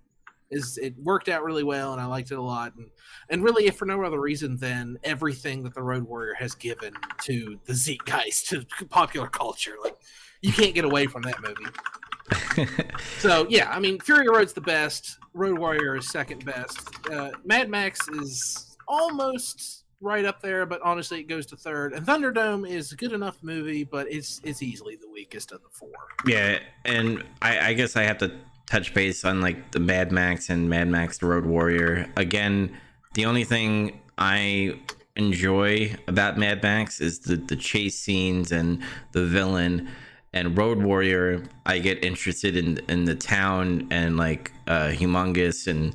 Is it worked out really well, and I liked it a lot, and and really, if for no other reason than everything that the Road Warrior has given to the zeitgeist to popular culture, like you can't get away from that movie. So yeah, I mean, Fury Road's the best. Road Warrior is second best. Uh, Mad Max is almost right up there, but honestly, it goes to third. And Thunderdome is a good enough movie, but it's it's easily the weakest of the four. Yeah, and I, I guess I have to touch base on like the Mad Max and Mad Max the Road Warrior. Again, the only thing I enjoy about Mad Max is the, the chase scenes and the villain. And Road Warrior, I get interested in in the town and like uh humungus and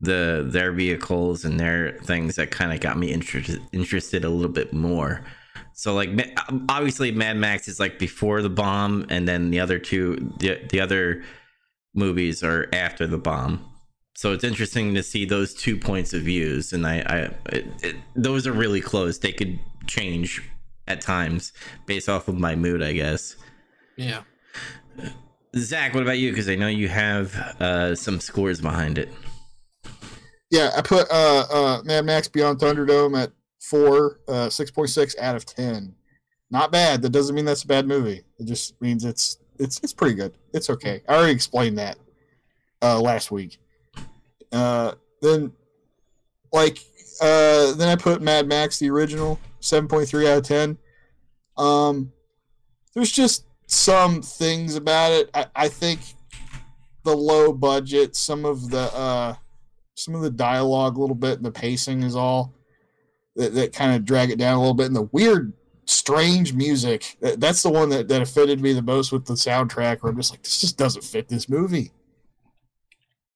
the their vehicles and their things that kind of got me interested interested a little bit more. So like obviously Mad Max is like before the bomb, and then the other two the the other movies are after the bomb. So it's interesting to see those two points of views, and I, I it, it, those are really close. They could change at times based off of my mood, I guess. Yeah. Zach, what about you? Because I know you have uh, some scores behind it. yeah. I put uh, uh, Mad Max Beyond Thunderdome at four, uh, six point six out of ten. Not bad. That doesn't mean that's a bad movie. It just means it's it's it's pretty good. It's okay. I already explained that uh, last week. Uh, then, like, uh, then I put Mad Max the original seven point three out of ten. Um, there's just some things about it. I, I think the low budget, some of the uh, some of the dialogue a little bit, and the pacing is all that, that kind of drag it down a little bit, and the weird, strange music. That, that's the one that, that offended me the most with the soundtrack. Where I'm just like, this just doesn't fit this movie.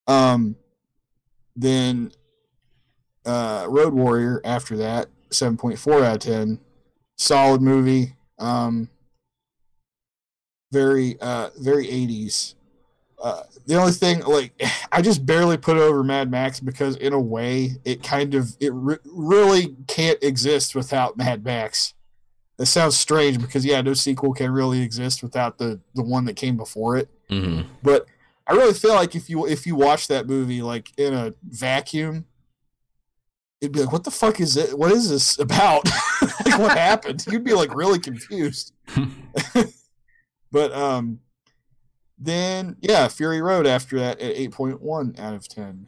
Um, then uh, Road Warrior after that, seven point four out of ten, solid movie. Um, very uh very 80s uh the only thing like i just barely put over mad max because in a way it kind of it re- really can't exist without mad max that sounds strange because yeah no sequel can really exist without the the one that came before it hmm but I really feel like if you if you watch that movie like in a vacuum, it'd be like, what the fuck is it? What is this about? like what happened? You'd be like really confused. but um then yeah, Fury Road after that at eight point one out of ten.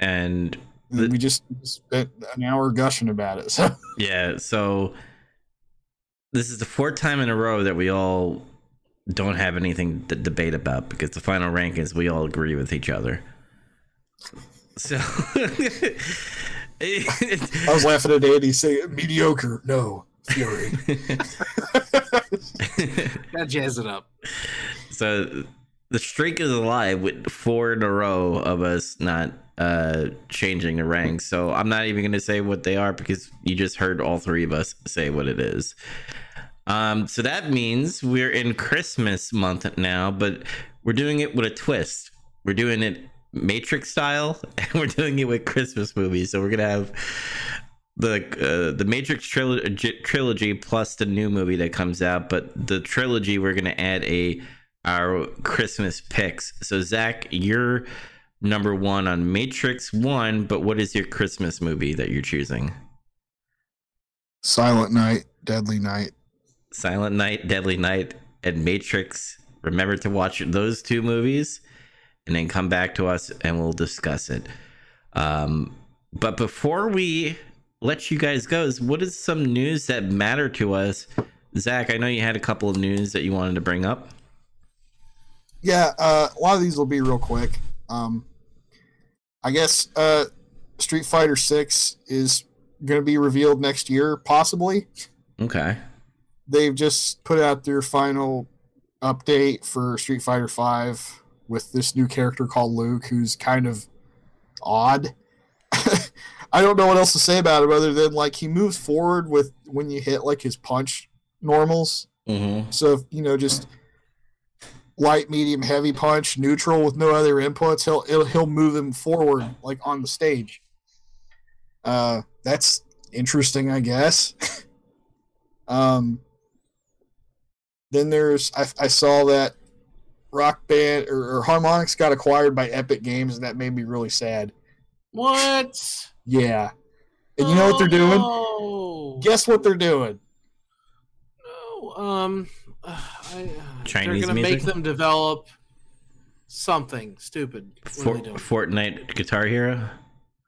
And And The- we just spent an hour gushing about it. So yeah, so this is the fourth time in a row that we all don't have anything to debate about because the final rankings we all agree with each other. So I was laughing at Andy saying mediocre. No, Fury. Gotta jazz it up. so the streak is alive with four in a row of us not uh changing the ranks so i'm not even gonna say what they are because you just heard all three of us say what it is um so that means we're in christmas month now but we're doing it with a twist we're doing it matrix style and we're doing it with christmas movies so we're gonna have the uh, the Matrix trilogy, trilogy plus the new movie that comes out, but the trilogy we're gonna add a our Christmas picks. So Zach, you're number one on Matrix One, but what is your Christmas movie that you're choosing? Silent Night, Deadly Night. Silent Night, Deadly Night, and Matrix. Remember to watch those two movies, and then come back to us and we'll discuss it. Um, but before we let you guys go, is what is some news that matter to us? Zach, I know you had a couple of news that you wanted to bring up. Yeah, uh, a lot of these will be real quick. Um, I guess uh, Street Fighter Six is going to be revealed next year, possibly. Okay. They've just put out their final update for Street Fighter Five with this new character called Luke, who's kind of odd. I don't know what else to say about it other than like he moves forward with when you hit like his punch normals. Mm-hmm. So if, you know, just light, medium, heavy punch, neutral with no other inputs, he'll he'll, he'll move him forward like on the stage. Uh, that's interesting, I guess. um, then there's I, I saw that Rock Band or, or Harmonix got acquired by Epic Games, and that made me really sad. What? Yeah, and you know what they're doing? No. Guess what they're doing? No. Um. I, uh, Chinese They're gonna music? make them develop something stupid. What For, are they doing? Fortnite Guitar Hero.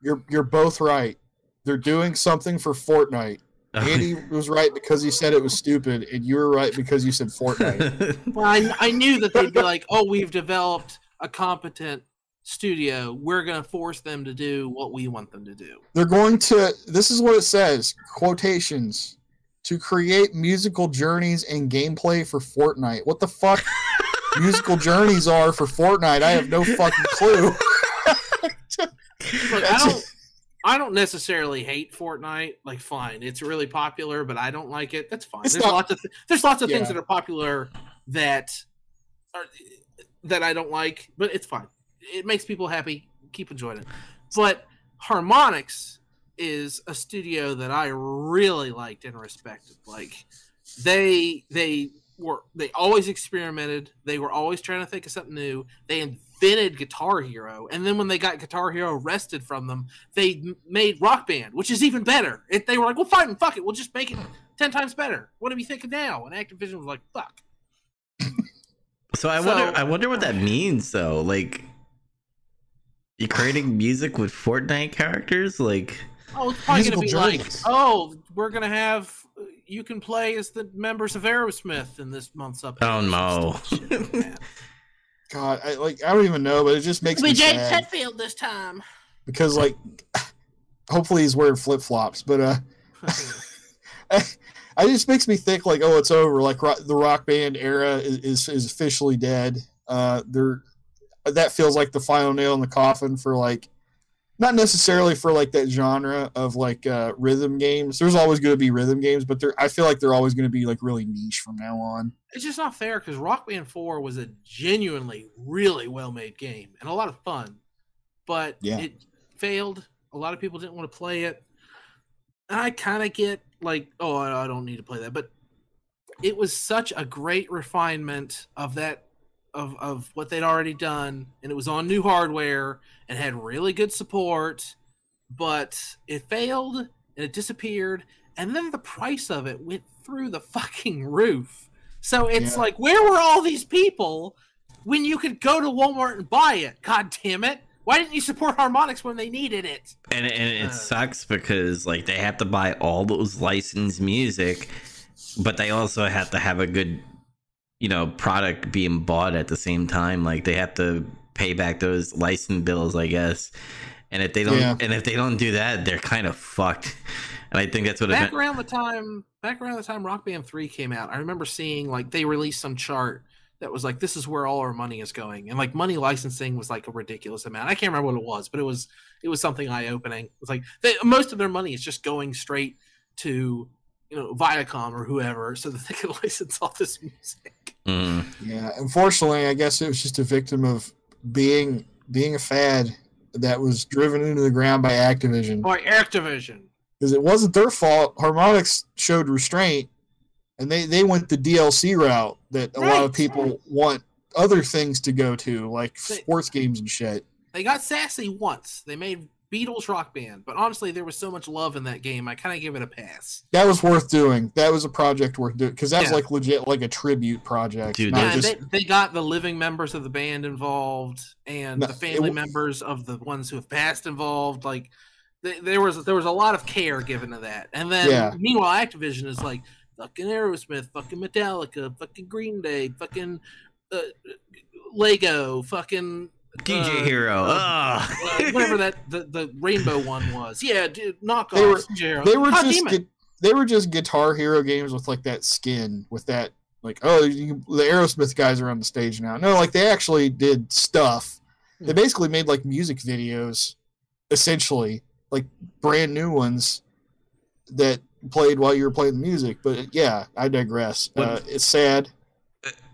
You're you're both right. They're doing something for Fortnite. Andy was right because he said it was stupid, and you were right because you said Fortnite. Well, I, I knew that they'd be like, "Oh, we've developed a competent studio. We're gonna force them to do what we want them to do." They're going to. This is what it says: quotations to create musical journeys and gameplay for Fortnite. What the fuck? musical journeys are for Fortnite. I have no fucking clue. Look, I don't. I don't necessarily hate Fortnite. Like, fine, it's really popular, but I don't like it. That's fine. It's there's not- lots of th- there's lots of things that are popular that are that I don't like, but it's fine. It makes people happy. Keep enjoying it. But Harmonix is a studio that I really liked and respected. Like, they they were they always experimented. They were always trying to think of something new. They invented Guitar Hero, and then when they got Guitar Hero wrested from them, they m- made Rock Band, which is even better. It, they were like, "Well, fine, fuck it, we'll just make it ten times better." What are we thinking now? And Activision was like, "Fuck." So I So- wonder. I wonder what that means, though. Like, you creating music with Fortnite characters? Like, Oh, it's probably going to be Musical like, "Oh, we're going to have you can play as the members of Aerosmith in this month's episode. Oh, no. Some stupid shit. God, I like. I don't even know, but it just makes It'll me be Jake sad Hetfield this time. because, like, hopefully he's wearing flip flops, but uh. I just makes me think like, oh, it's over. Like ro- the rock band era is, is, is officially dead. Uh, there, that feels like the final nail in the coffin for like, not necessarily for like that genre of like uh, rhythm games. There's always going to be rhythm games, but they're I feel like they're always going to be like really niche from now on. it's just not fair because Rock Band 4 was a genuinely really well made game and a lot of fun, but Yeah. it failed. A lot of people didn't want to play it. And I kind of get like, oh, I I don't need to play that, but it was such a great refinement of that of of what they'd already done, and it was on new hardware and had really good support, but it failed and it disappeared, and then the price of it went through the fucking roof. So it's Yeah. like, where were all these people when you could go to Walmart and buy it? God damn it! Why didn't you support Harmonix when they needed it? and and it Uh. sucks because like they have to buy all those licensed music, but they also have to have a good, you know, product being bought at the same time. Like they have to pay back those license bills, I guess. And if they don't, Yeah. and if they don't do that, they're kind of fucked. And I think that's what it back meant. around the time back around the time rock band 3 came out i remember seeing like they released some chart that was like this is where all our money is going and like money licensing was like a ridiculous amount i can't remember what it was but it was it was something eye-opening it's like they, most of their money is just going straight to you know viacom or whoever so that they can license all this music Mm. Yeah, unfortunately, I guess it was just a victim of being being a fad that was driven into the ground by Activision or activision because it wasn't their fault. Harmonix showed restraint, and they they went the DLC route that a lot of people want other things to go to, like They- sports games and shit. they got sassy once they made beatles rock band but honestly there was so much love in that game i kind of give it a pass That was worth doing. That was a project worth doing because that's Yeah. like legit, like a tribute project. Dude, Yeah, just- they, they got the living members of the band involved and No, the family w- members of the ones who have passed involved. Like th- there was there was a lot of care given to that. And then Yeah. meanwhile, Activision is like fucking Aerosmith, fucking Metallica, fucking Green Day, fucking uh, Lego, fucking DJ uh, Hero. uh, whatever that the, the rainbow one was. Yeah, dude, knockoffs. They were- DJ Hero. they were God just gu- they were just Guitar Hero games with like that skin, with that like oh you, the Aerosmith guys are on the stage now. No, like they actually did stuff. Hmm. They basically made like music videos, essentially like brand new ones that played while you were playing the music. But yeah, I digress. Uh, it's sad.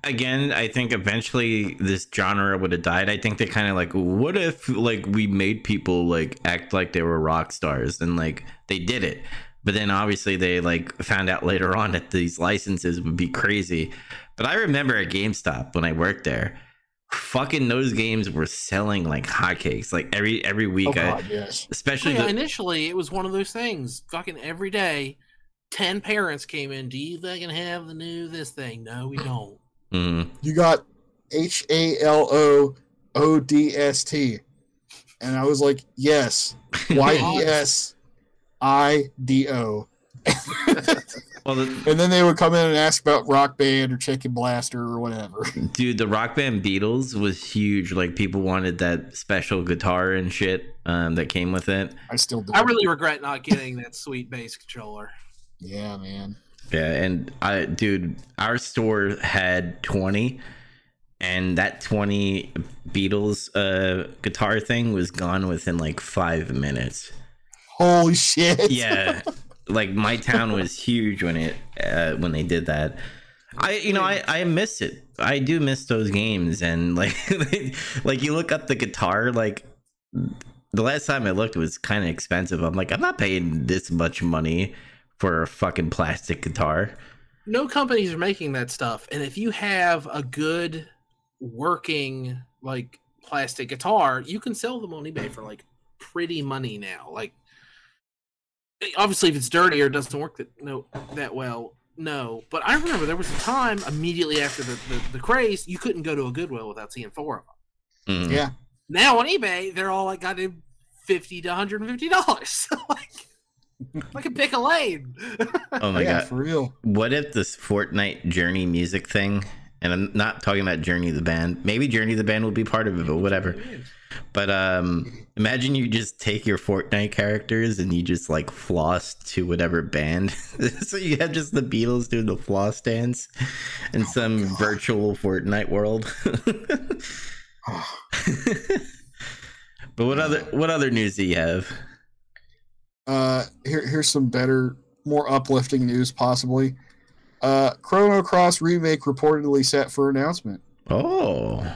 Again i think eventually this genre would have died i think they kind of like what if like we made people like act like they were rock stars and like they did it but then obviously they like found out later on that these licenses would be crazy but i remember at gamestop when i worked there fucking those games were selling like hotcakes like every every week Oh I, god, yes. especially oh, Yeah, the, initially it was one of those things. Fucking every day, ten parents came in. Do you fucking have the new this thing? No, we don't. Mhm. You got H A L O O D S T, and I was like, yes. Y E S I D O. well the, And then they would come in and ask about Rock Band or Chicken Blaster or whatever. Dude, the Rock Band Beatles was huge. Like people wanted that special guitar and shit um, that came with it. I still do. I really regret not getting that sweet bass controller. Yeah, man. Yeah, and I, dude, our store had twenty, and that twenty Beatles uh, guitar thing was gone within like five minutes. Holy shit. Yeah, like my town was huge when it uh, when they did that. I you know I I miss it. I do miss those games and like like you look up the guitar like the last time I looked it was kind of expensive. I'm like I'm not paying this much money for a fucking plastic guitar. No companies are making that stuff, and if you have a good working like plastic guitar, you can sell them on eBay for like pretty money now. Like obviously, if it's dirty or doesn't work that no that well, no. But I remember there was a time immediately after the, the, the craze, you couldn't go to a Goodwill without seeing four of them. Mm. Yeah. Now on eBay, they're all like got in fifty to hundred and fifty dollars. like, I can pick a lane. Oh my yeah, god. for real. What if this Fortnite Journey music thing, and I'm not talking about Journey the band. Maybe Journey the band will be part of it, but whatever. But um imagine you just take your Fortnite characters and you just like floss to whatever band. so you have just the Beatles doing the floss dance in some God. virtual Fortnite world. but what other what other news do you have? Uh, here, here's some better, more uplifting news, possibly. Uh, Chrono Cross remake reportedly set for announcement. Oh. We'll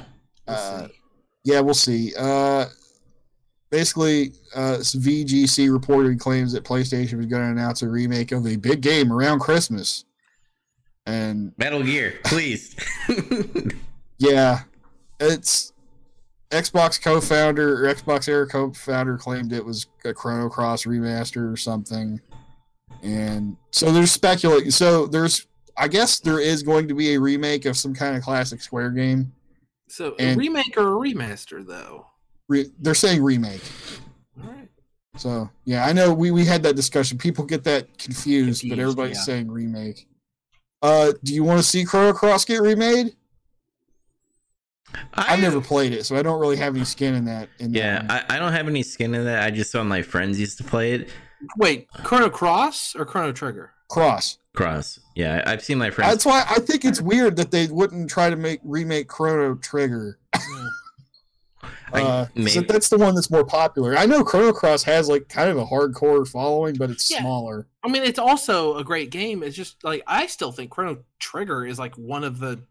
Uh, yeah, we'll see. Uh, basically, uh, VGC reported claims that PlayStation was going to announce a remake of a big game around Christmas. And Metal Gear, please. yeah, it's Xbox co-founder or Xbox Era co-founder claimed it was a Chrono Cross remaster or something, and so there's speculating. So there's, I guess there is going to be a remake of some kind of classic Square game. So And- a remake or a remaster, though. Re- they're saying remake. All right. So yeah, I know we, we had that discussion. People get that confused, but everybody's yeah. saying remake. Uh, do you want to see Chrono Cross get remade? I, I've never played it, so I don't really have any skin in that. In Yeah, one. I, I don't have any skin in that. I just saw my friends used to play it. Wait, Chrono Cross or Chrono Trigger? Cross. Cross. Yeah, I've seen my friends. That's why I think it's weird that they wouldn't try to make remake Chrono Trigger. I- Uh, so maybe- that's the one that's more popular. I know Chrono Cross has like kind of a hardcore following, but it's Yeah. smaller. I mean, it's also a great game. It's just like I still think Chrono Trigger is like one of the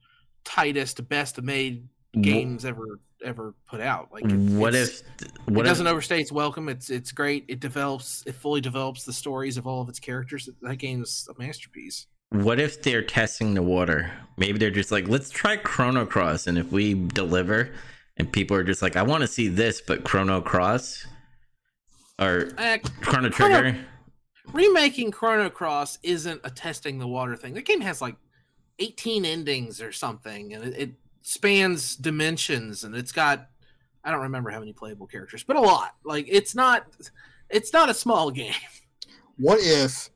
tightest, best made games ever ever put out. Like, it- what if? it What if? doesn't overstay its welcome? It's it's great. It develops. It fully develops the stories of all of its characters. That game's a masterpiece. What if they're testing the water? Maybe they're just like, let's try Chrono Cross, and if we deliver, and people are just like, I want to see this, but Chrono Cross or Uh, Chrono Chrono- Trigger. remaking Chrono Cross isn't a testing the water thing. The game has like 18 endings or something, and it, it spans dimensions, and it's got I don't remember how many playable characters, but a lot. Like it's not it's not a small game. What if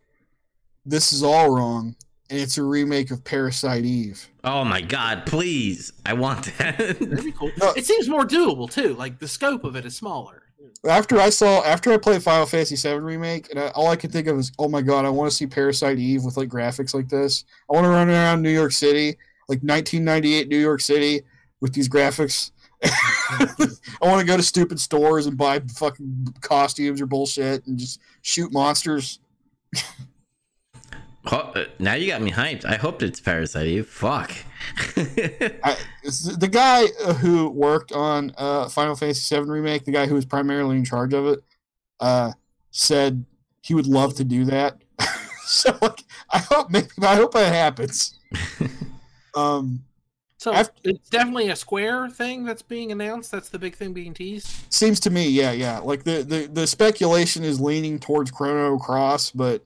this is all wrong and it's a remake of Parasite Eve? Oh my God! Please, I want that. That'd be cool. No. It seems more doable too. Like the scope of it is smaller. After I saw, after I played Final Fantasy VII remake, and I, all I could think of is, oh my god, I want to see Parasite Eve with like graphics like this. I want to run around New York City, like 1998 New York City, with these graphics. I want to go to stupid stores and buy fucking costumes or bullshit and just shoot monsters. Uh, now you got me hyped. I hope it's Parasite Eve. Fuck. I, the guy uh, who worked on uh, Final Fantasy VII remake, the guy who was primarily in charge of it, uh, said he would love to do that. so like, I hope maybe I hope that happens. Um, So I've- it's definitely a Square thing that's being announced. That's the big thing being teased. seems to me, yeah, yeah. Like the the the speculation is leaning towards Chrono Cross, but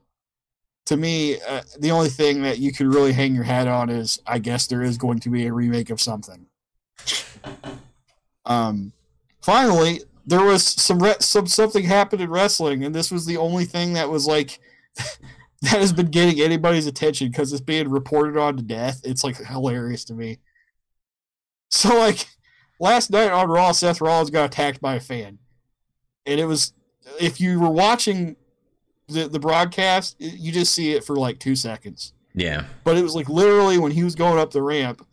to me, uh, the only thing that you could really hang your hat on is, I guess there is going to be a remake of something. Um, finally, there was some re- some something happened in wrestling, and this was the only thing that was like that has been getting anybody's attention because it's being reported on to death. It's like hilarious to me. So like last night on Raw, Seth Rollins got attacked by a fan, and it was if you were watching the the broadcast, you just see it for like two seconds. yeah. But it was like literally when he was going up the ramp,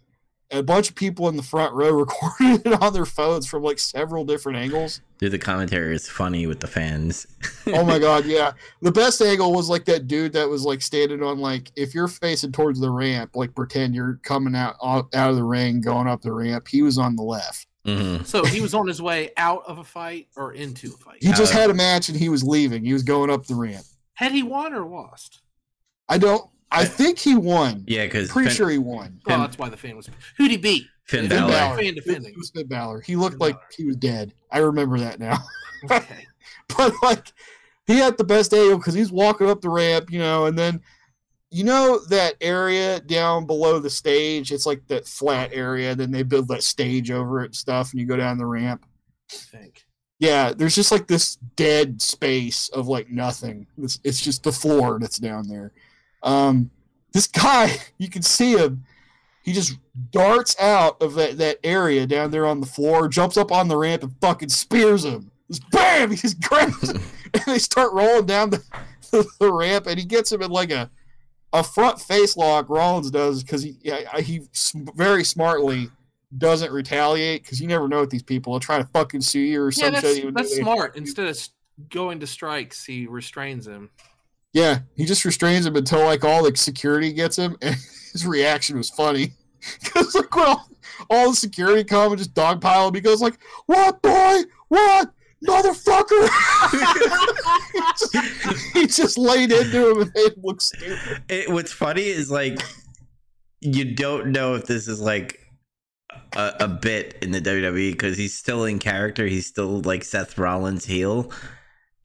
a bunch of people in the front row recorded it on their phones from like several different angles. Dude, the commentary is funny with the fans. Oh my god, yeah. The best angle was like that dude that was like standing on like if you're facing towards the ramp, like pretend you're coming out out of the ring, going up the ramp. He was on the left. hmm So he was on his way out of a fight or into a fight. He just Uh, had a match and he was leaving. He was going up the ramp. Had he won or lost? I don't. I think he won. Yeah, because Pretty Finn, sure he won. Oh, Finn- that's why the fan was. Who'd he beat? Finn Finn Balor. Balor. Fan It defending. was Finn Balor. He looked Finn like Balor. he was dead. I remember that now. Okay. but like, he had the best angle because he's walking up the ramp, you know, and then you know that area down below the stage. It's like that flat area. Then they build that stage over it and stuff, and you go down the ramp. I think. Yeah, there's just like this dead space of like nothing. It's, it's just the floor that's down there. Um, this guy, you can see him. He just darts out of that, that area down there on the floor, jumps up on the ramp, and fucking spears him. Just bam! He just grabs him, and they start rolling down the, the, ramp, and he gets him in like a a front face lock. Rollins does because he he very smartly doesn't retaliate because you never know what these people. They'll try to fucking sue you or Yeah, some that's, shit. that's smart. Instead of going to strikes, he restrains him. Yeah, he just restrains him until like all the security gets him, and his reaction was funny because like when all, all the security come and just dogpile him, he goes like, "What boy? What motherfucker?" he, just, he just laid into him and made him look stupid. It, what's funny is like you don't know if this is like a, a bit in the WWE because he's still in character. He's still like Seth Rollins heel,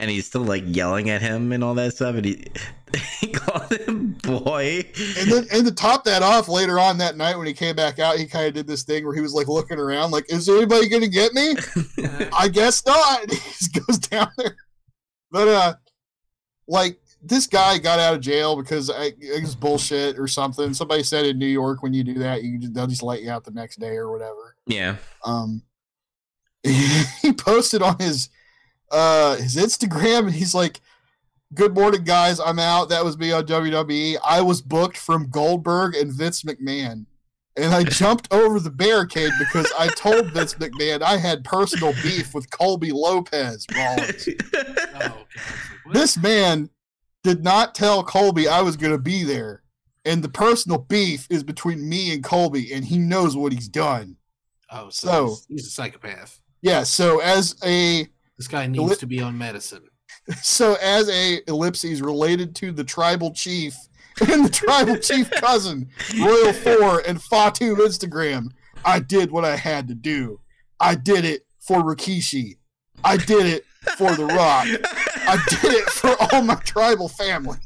and he's still like yelling at him and all that stuff. And he he called him boy. And then, and to top that off, later on that night when he came back out, he kind of did this thing where he was like looking around, like, "Is anybody gonna get me? I guess not." And he just goes down there, but uh, like this guy got out of jail because I, it was bullshit or something. Somebody said in New York when you do that, you just, they'll just let you out the next day or whatever. Yeah. Um, he posted on his uh his Instagram and he's like, "Good morning, guys. I'm out. That was me on WWE. I was booked from Goldberg and Vince McMahon." And I jumped over the barricade because I told Vince McMahon I had personal beef with Colby Lopez Rollins. Oh, This man did not tell Colby I was going to be there. And the personal beef is between me and Colby, and he knows what he's done. Oh, so, So- he's, he's a psychopath. Yeah, so as a This guy needs to be on medicine. so as a ellipses related to the tribal chief and the tribal chief cousin, Royal Four and Fatu Instagram, I did what I had to do. I did it for Rikishi. I did it for The Rock. I did it for all my tribal family.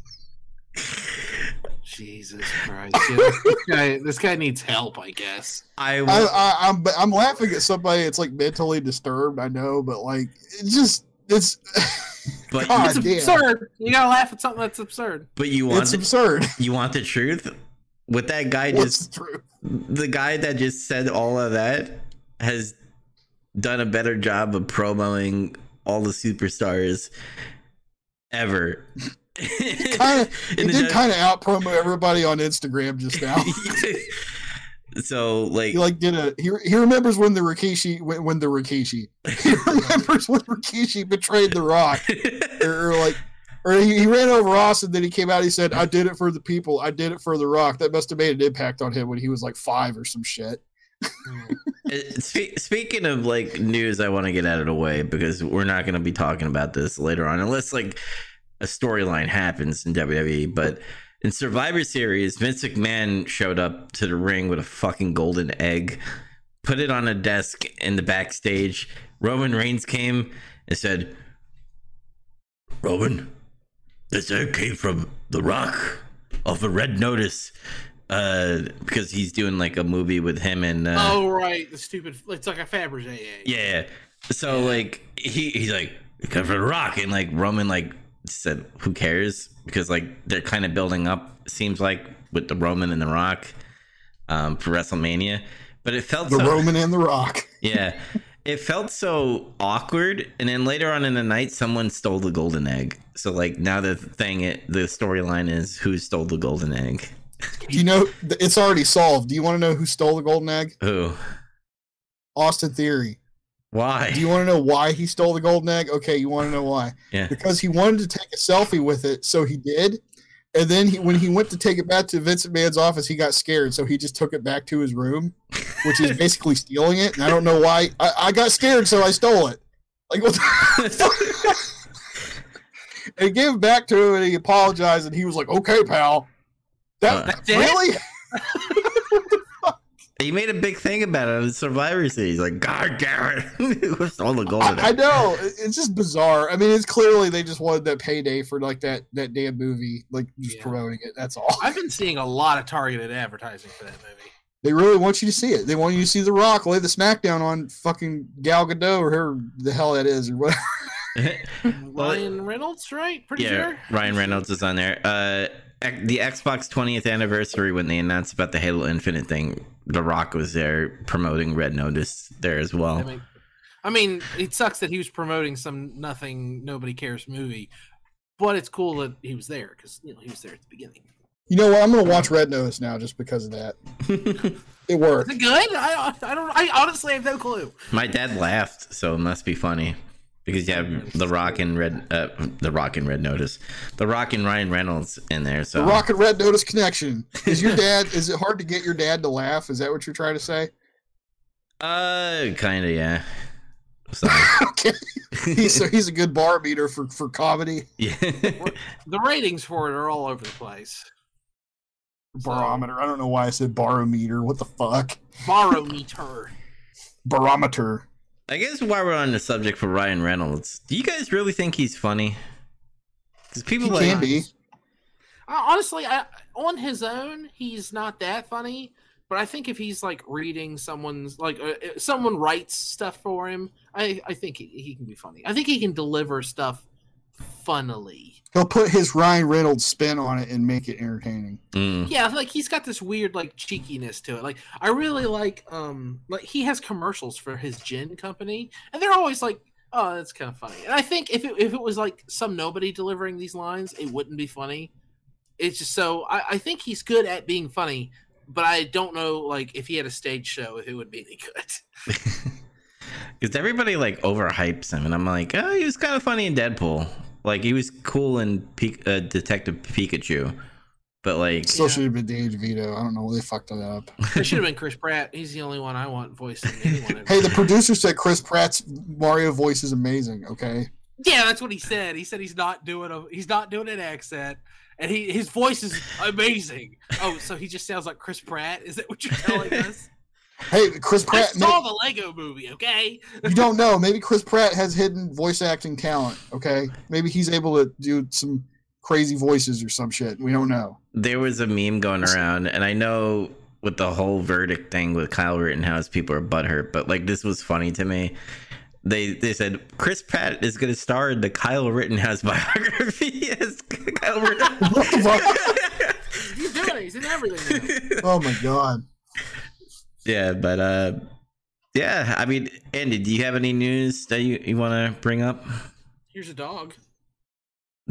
Jesus Christ. Yeah, this, guy, this guy needs help, I guess. I, I, will- I, I'm I'm laughing at somebody that's like mentally disturbed. I know, but like it just it's but God It's damn. absurd. You gotta laugh at something that's absurd. but you want it's the, absurd. you want the truth. With that guy What's just the truth? the guy that just said all of that has done a better job of promoting all the superstars ever. Kind of, it did kind of out promo everybody on Instagram just now. so like he like did a he, he remembers when the Rikishi when, when the Rikishi. He remembers when Rikishi betrayed the Rock. Or, or like or he, he ran over Austin then he came out he said I did it for the people. I did it for the Rock. That must have made an impact on him when he was like five or some shit. Uh, spe- speaking of like news i want to get out of the way because we're not going to be talking about this later on unless like a storyline happens in wwe but in survivor series vince mcmahon showed up to the ring with a fucking golden egg put it on a desk in the backstage roman reigns came and said roman this egg came from the rock off a red notice uh because he's doing like a movie with him and uh oh, right. The stupid. It's like a Fabergé egg. yeah. So like he he's like come for the rock and like Roman like said who cares because like they're kind of building up seems like with the Roman and the Rock um for WrestleMania, but it felt the so Roman and the Rock yeah. It felt so awkward, and then later on in the night, someone stole the golden egg. So, like now, the thing, it, the storyline is who stole the golden egg. do you know it's already solved do you want to know who stole the golden egg Who? Austin Theory Why? do you want to know why he stole the golden egg okay you want to know why yeah. because he wanted to take a selfie with it, so he did. And then he, when he went to take it back to Vincent McMahon's office, he got scared, so he just took it back to his room, which is basically stealing it. And I don't know why. I, I got scared, so I stole it. Like what? The and gave it back to him, and he apologized, and he was like, "Okay, pal." That Uh, That's it? really? He made a big thing about it in Survivor Series. Like, God damn it. Who stole the golden I, I know it's just bizarre. I mean, it's clearly they just wanted that payday for like that that damn movie, like just Yeah. promoting it. That's all. I've been seeing a lot of targeted advertising for that movie. They really want you to see it. They want you to see The Rock lay the smackdown on fucking Gal Gadot or whoever the hell that is or whatever. Well, Ryan Reynolds, right? Pretty yeah, sure. Ryan Reynolds is on there. Uh, ec- the Xbox 20th anniversary when they announced about the Halo Infinite thing, The Rock was there promoting Red Notice there as well. I mean, I mean, it sucks that he was promoting some nothing, nobody cares movie, but it's cool that he was there because you know he was there at the beginning. You know what? I'm gonna watch Red Notice now just because of that. It worked. Is it good? I I don't. I honestly have no clue. My dad laughed, so it must be funny because you have The Rock and Red, uh, The Rock and Red Notice, The Rock and Ryan Reynolds in there. So The Rock and Red Notice connection. Is your dad? is it hard to get your dad to laugh? Is that what you're trying to say? uh, kind of, yeah. Okay. He's so he's a good bar beater for for comedy. yeah. The ratings for it are all over the place. Barometer. I don't know why I said barometer. What the fuck? Barometer. Barometer. I guess while we're on the subject for Ryan Reynolds, do you guys really think he's funny? Because people He like can be. Uh, honestly, I, on his own, he's not that funny. But I think if he's like reading someone's like uh, uh, someone writes stuff for him, I I think he, he can be funny. I think he can deliver stuff funnily. He'll put his Ryan Reynolds spin on it and make it entertaining. Mm. Yeah, like he's got this weird like cheekiness to it. Like I really like um like he has commercials for his gin company, and they're always like, oh, that's kind of funny. And I think if it if it was like some nobody delivering these lines, it wouldn't be funny. It's just so I, I think he's good at being funny, but I don't know like if he had a stage show if it would be any good. Because everybody like overhypes him, and I'm like, oh, he was kind of funny in Deadpool. Like he was cool in Pe- uh, Detective Pikachu, but like, Still Yeah. should have been Danny DeVito. I don't know. They fucked it up. It should have been Chris Pratt. He's the only one I want voicing Hey, the producer said Chris Pratt's Mario voice is amazing. Okay. Yeah, that's what he said. He said he's not doing a he's not doing an accent, and he his voice is amazing. Oh, so he just sounds like Chris Pratt? Is that what you're telling us? Hey, Chris I Pratt. saw may- the Lego Movie. Okay, you don't know. Maybe Chris Pratt has hidden voice acting talent. Okay. Maybe he's able to do some crazy voices or some shit. We don't know. there was a meme going around, and I know with the whole verdict thing with Kyle Rittenhouse, people are butthurt, but like this was funny to me. They they said Chris Pratt is going to star in the Kyle Rittenhouse biography as Kyle Rittenhouse. What the fuck? he's doing it. He's in everything. Now. Oh my god. Yeah, but uh, yeah. I mean, Andy, do you have any news that you, you want to bring up? Here's a dog.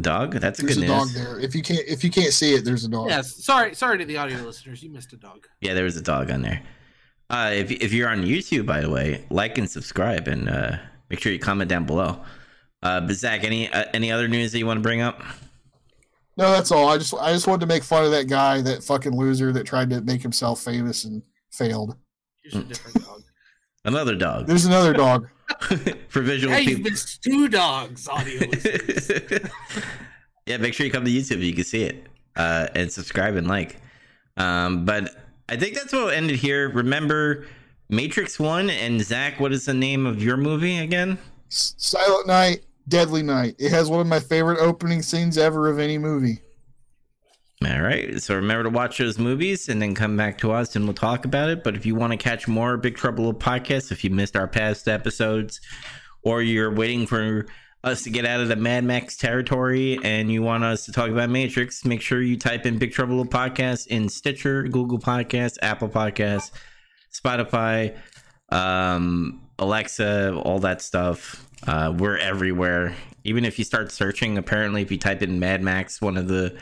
Dog, that's a There's good a dog news. there. If you can't if you can't see it, there's a dog. Yes. Sorry. Sorry to the audio listeners. You missed a dog. Yeah, there was a dog on there. Uh, if if you're on YouTube, by the way, like and subscribe, and uh, make sure you comment down below. Uh, but Zach, any uh, any other news that you want to bring up? No, that's all. I just I just wanted to make fun of that guy, that fucking loser that tried to make himself famous and failed. Here's a different dog. Another dog There's another dog. for visual Hey, you've people. missed two dogs. Audio listeners. yeah, make sure you come to YouTube so you can see it uh, and subscribe and like. Um, but I think that's what ended here. Remember Matrix One and Zach. What is the name of your movie again? Silent Night, Deadly Night. It has one of my favorite opening scenes ever of any movie. All right. So remember to watch those movies and then come back to us and we'll talk about it. But if you want to catch more Big Trouble Little Podcast, if you missed our past episodes or you're waiting for us to get out of the Mad Max territory and you want us to talk about Matrix, make sure you type in Big Trouble Podcast in Stitcher, Google Podcasts, Apple Podcasts, Spotify, um, Alexa, all that stuff. Uh, we're everywhere. Even if you start searching, apparently, if you type in Mad Max, one of the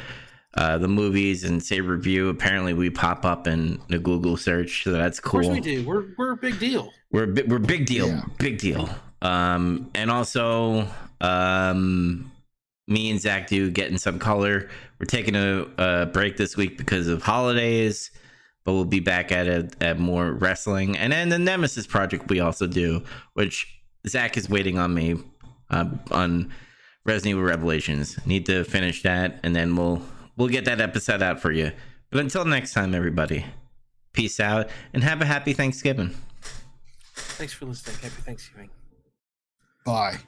uh, the movies and say review, apparently we pop up in the Google search. So that's cool. Of course we do. We're we're a big deal. We're a bi- we're big deal, Yeah. big deal. Um, and also, um, me and Zach do getting some color. We're taking a, a break this week because of holidays, but we'll be back at it at more wrestling. And then the Nemesis project we also do, which Zach is waiting on me uh, on Resident Evil Revelations. Need to finish that, and then we'll we'll get that episode out for you. But until next time, everybody, peace out and have a happy Thanksgiving. Thanks for listening. Happy Thanksgiving. Bye.